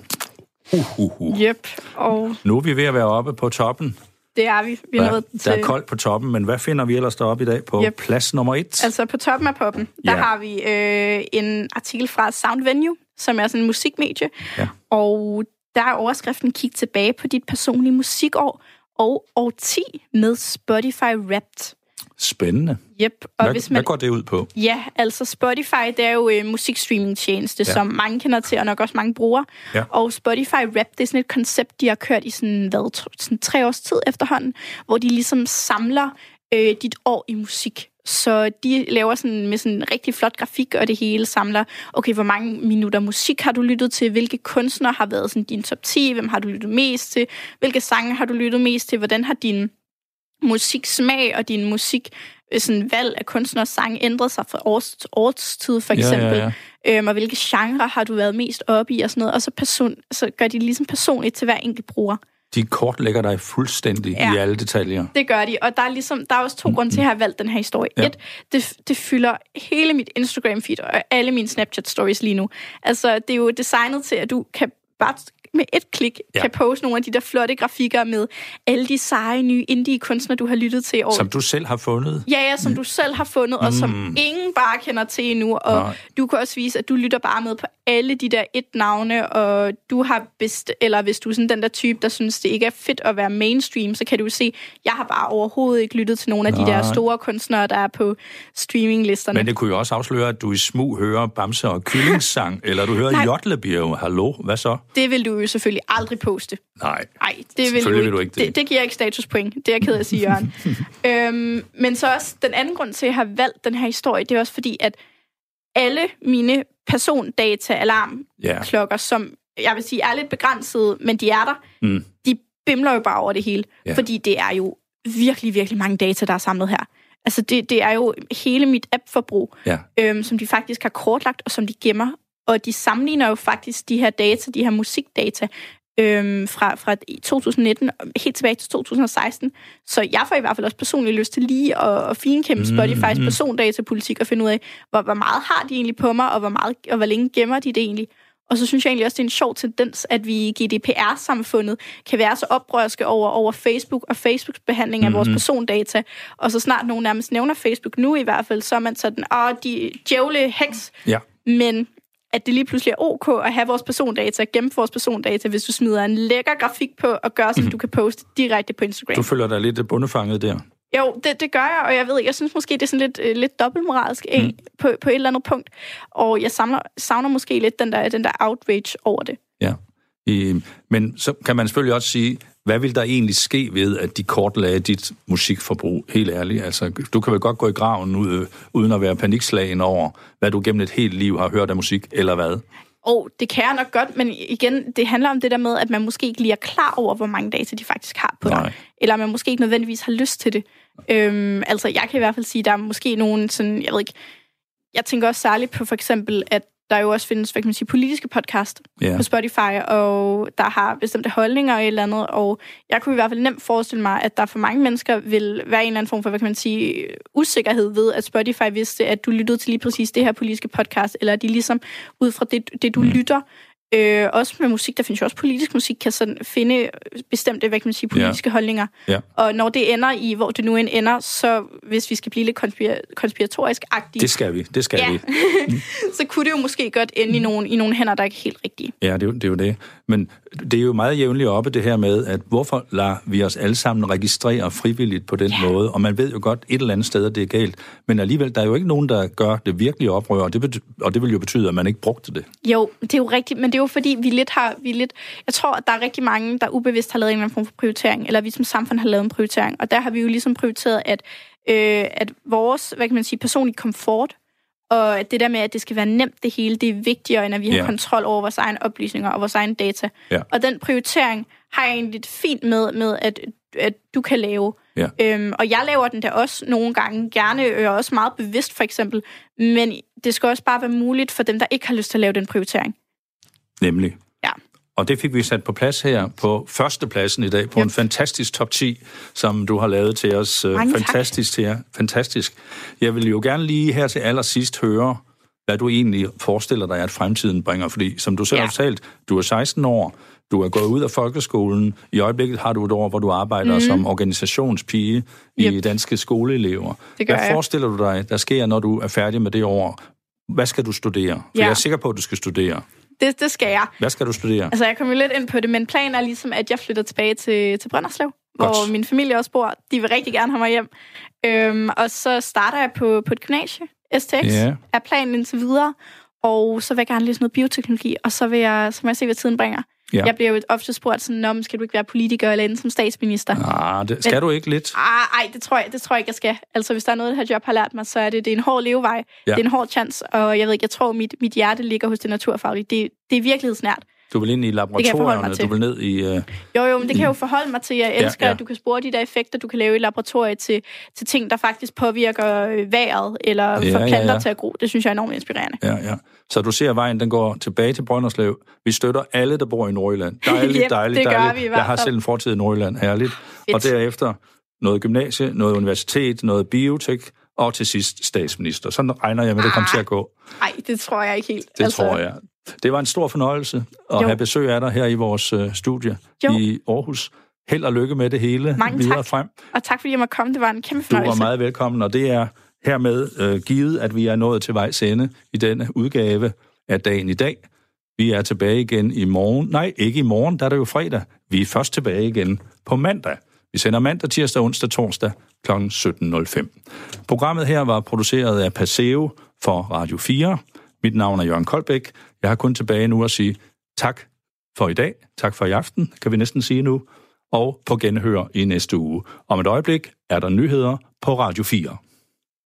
Uh, uh, uh. Yep, og... Nu er vi ved at være oppe på toppen. Det er vi. vi er ja, til... Der er koldt på toppen, men hvad finder vi ellers deroppe i dag på yep. plads nummer et? Altså på toppen af poppen, der ja. har vi øh, en artikel fra Sound Venue, som er sådan en musikmedie. Ja. Og der er overskriften Kig tilbage på dit personlige musikår og år 10 med Spotify Wrapped. Spændende. Yep. Og hvad, hvis man, hvad går det ud på? Ja, altså Spotify, det er jo øh, musikstreaming-tjeneste, ja. som mange kender til, og nok også mange bruger. Ja. Og Spotify Rap, det er sådan et koncept, de har kørt i sådan, hvad, sådan tre års tid efterhånden, hvor de ligesom samler øh, dit år i musik. Så de laver sådan med sådan en rigtig flot grafik og det hele samler, okay, hvor mange minutter musik har du lyttet til, hvilke kunstnere har været sådan din top 10, hvem har du lyttet mest til, hvilke sange har du lyttet mest til, hvordan har din musiksmag og din musik øh, sådan valg af kunstners sang ændret sig fra års, årstid, for eksempel. Ja, ja, ja. Øhm, og hvilke genre har du været mest oppe i og sådan noget. Og så, person, så gør de ligesom personligt til hver enkelt bruger. De kortlægger dig fuldstændig ja, i alle detaljer. det gør de. Og der er, ligesom, der er også to mm-hmm. grunde til, at jeg har valgt den her historie. Ja. Et, det, det fylder hele mit Instagram-feed og alle mine Snapchat-stories lige nu. Altså, det er jo designet til, at du kan bare med et klik ja. kan poste nogle af de der flotte grafikker med alle de seje nye indie-kunstnere, du har lyttet til. Og... Som du selv har fundet? Ja, ja, som mm. du selv har fundet, og mm. som ingen bare kender til endnu. Og Nej. du kan også vise, at du lytter bare med på alle de der et-navne, og du har best... Eller hvis du er sådan den der type, der synes, det ikke er fedt at være mainstream, så kan du se, jeg har bare overhovedet ikke lyttet til nogle af Nej. de der store kunstnere, der er på streaminglisterne. Men det kunne jo også afsløre, at du i smug hører Bamse og Kyllingssang, [laughs] eller du hører Jotlebjerg. Hallo, hvad så? Det vil du jo selvfølgelig aldrig poste. Nej, Nej det vil, du, vil du ikke det. det. Det giver ikke statuspoint. Det er jeg ked af at sige, Jørgen. [laughs] øhm, men så også den anden grund til, at jeg har valgt den her historie, det er også fordi, at alle mine persondata-alarmklokker, yeah. som jeg vil sige er lidt begrænsede, men de er der, mm. de bimler jo bare over det hele. Yeah. Fordi det er jo virkelig, virkelig mange data, der er samlet her. Altså, det, det er jo hele mit app-forbrug, ja. øhm, som de faktisk har kortlagt, og som de gemmer og de sammenligner jo faktisk de her data, de her musikdata, øhm, fra, fra 2019 helt tilbage til 2016. Så jeg får i hvert fald også personligt lyst til lige at, at finkæmpe mm, Spotify's mm. persondatapolitik og finde ud af, hvor, hvor meget har de egentlig på mig, og hvor, meget, og hvor længe gemmer de det egentlig. Og så synes jeg egentlig også, det er en sjov tendens, at vi i GDPR-samfundet kan være så oprørske over, over Facebook og Facebooks behandling af mm-hmm. vores persondata. Og så snart nogen nærmest nævner Facebook nu i hvert fald, så er man sådan, åh, de djævle heks. Ja. Men at det lige pludselig er ok at have vores persondata, gemme vores persondata, hvis du smider en lækker grafik på og gør, så mm. du kan poste direkte på Instagram. Du føler dig lidt bundefanget der? Jo, det, det gør jeg, og jeg ved, jeg synes måske, det er sådan lidt, øh, lidt dobbeltmoralsk mm. på, på et eller andet punkt. Og jeg samler, savner måske lidt den der, den der outrage over det. Ja, I, men så kan man selvfølgelig også sige, hvad vil der egentlig ske ved, at de kortlagde dit musikforbrug? Helt ærligt. Altså, du kan vel godt gå i graven ud, uden at være panikslagen over, hvad du gennem et helt liv har hørt af musik, eller hvad? Og det kan jeg nok godt, men igen, det handler om det der med, at man måske ikke lige er klar over, hvor mange data de faktisk har på dig. Eller man måske ikke nødvendigvis har lyst til det. Øhm, altså, jeg kan i hvert fald sige, at der er måske nogen sådan, jeg ved ikke, jeg tænker også særligt på for eksempel, at der jo også findes, hvad kan man sige, politiske podcast yeah. på Spotify, og der har bestemte holdninger og et eller andet, og jeg kunne i hvert fald nemt forestille mig, at der for mange mennesker vil være en eller anden form for, hvad kan man sige, usikkerhed ved, at Spotify vidste, at du lyttede til lige præcis det her politiske podcast, eller at de ligesom ud fra det, det du mm. lytter, Øh, også med musik, der findes jo også politisk musik, kan sådan finde bestemte, hvad kan man sige, politiske ja. holdninger. Ja. Og når det ender i, hvor det nu end ender, så hvis vi skal blive lidt konspira- konspiratorisk-agtige... Det skal vi, det skal ja. vi. [laughs] så kunne det jo måske godt ende i nogle, i nogle hænder, der er ikke helt rigtige. Ja, det er, jo, det er jo det. Men det er jo meget jævnligt oppe, det her med, at hvorfor lader vi os alle sammen registrere frivilligt på den ja. måde? Og man ved jo godt et eller andet sted, at det er galt. Men alligevel, der er jo ikke nogen, der gør det virkelig oprør, og det, og det vil jo betyde, at man ikke brugte det. Jo, det er jo rigtigt, men det er jo fordi, vi lidt har... Vi lidt, jeg tror, at der er rigtig mange, der ubevidst har lavet en eller anden form for prioritering, eller vi som samfund har lavet en prioritering. Og der har vi jo ligesom prioriteret, at, øh, at vores, hvad kan man sige, personlig komfort, og det der med, at det skal være nemt det hele, det er vigtigere, end at vi har yeah. kontrol over vores egne oplysninger og vores egne data. Yeah. Og den prioritering har jeg egentlig fint med, med at, at du kan lave. Yeah. Øhm, og jeg laver den der også nogle gange, gerne og øh, også meget bevidst for eksempel, men det skal også bare være muligt for dem, der ikke har lyst til at lave den prioritering. Nemlig. Ja. Og det fik vi sat på plads her på førstepladsen i dag, på yep. en fantastisk top 10, som du har lavet til os. Mange fantastisk tak. til jer. Fantastisk. Jeg vil jo gerne lige her til allersidst høre, hvad du egentlig forestiller dig, at fremtiden bringer. Fordi, som du selv ja. har fortalt, du er 16 år, du er gået ud af folkeskolen. I øjeblikket har du et år, hvor du arbejder mm. som organisationspige yep. i danske skoleelever. Det hvad jeg. forestiller du dig, der sker, når du er færdig med det år? Hvad skal du studere? For ja. jeg er sikker på, at du skal studere. Det, det skal jeg. Hvad skal du studere? Altså, jeg kommer lidt ind på det, men planen er ligesom, at jeg flytter tilbage til, til Brønderslev, Godt. hvor min familie også bor. De vil rigtig gerne have mig hjem. Øhm, og så starter jeg på, på et gymnasie. STX yeah. er planen indtil videre. Og så vil jeg gerne læse noget bioteknologi, og så vil jeg, så må jeg se, hvad tiden bringer. Ja. Jeg bliver jo ofte spurgt sådan, om skal du ikke være politiker eller ende som statsminister? Ah, det, skal Men, du ikke lidt? Ah, ej, det tror, jeg, det tror jeg ikke, jeg skal. Altså, hvis der er noget, det her job har lært mig, så er det, det er en hård levevej. Ja. Det er en hård chance, og jeg ved ikke, jeg tror, mit, mit hjerte ligger hos det naturfaglige. Det, det er virkelighedsnært. Du vil ind i laboratorierne, du vil ned i... Uh, jo, jo, men det kan jeg jo forholde mig til. Jeg elsker, ja, ja. at du kan spore de der effekter, du kan lave i laboratoriet til, til ting, der faktisk påvirker øh, vejret, eller ja, får planter ja, ja. til at gro. Det synes jeg er enormt inspirerende. Ja, ja. Så du ser, at vejen den går tilbage til Brønderslev. Vi støtter alle, der bor i Nordjylland. [laughs] Dejligt, yep, dejligt, det dejligt. Vi jeg har selv en fortid i Nordjylland. Herligt. Fedt. Og derefter noget gymnasie, noget universitet, noget biotek, og til sidst statsminister. Sådan regner jeg med, det kommer til at gå. Nej, det tror jeg ikke helt. Det altså... tror jeg. Det var en stor fornøjelse at jo. have besøg af dig her i vores uh, studie jo. i Aarhus. Held og lykke med det hele Mange videre tak. frem. Og tak fordi jeg måtte komme. Det var en kæmpe fornøjelse. Du var meget velkommen, og det er hermed uh, givet, at vi er nået til vejs ende i denne udgave af dagen i dag. Vi er tilbage igen i morgen. Nej, ikke i morgen, der er det jo fredag. Vi er først tilbage igen på mandag. Vi sender mandag, tirsdag, onsdag, torsdag kl. 17.05. Programmet her var produceret af Paseo for Radio 4. Mit navn er Jørgen Koldbæk. Jeg har kun tilbage nu at sige tak for i dag. Tak for i aften, kan vi næsten sige nu. Og på genhør i næste uge. Om et øjeblik er der nyheder på Radio 4.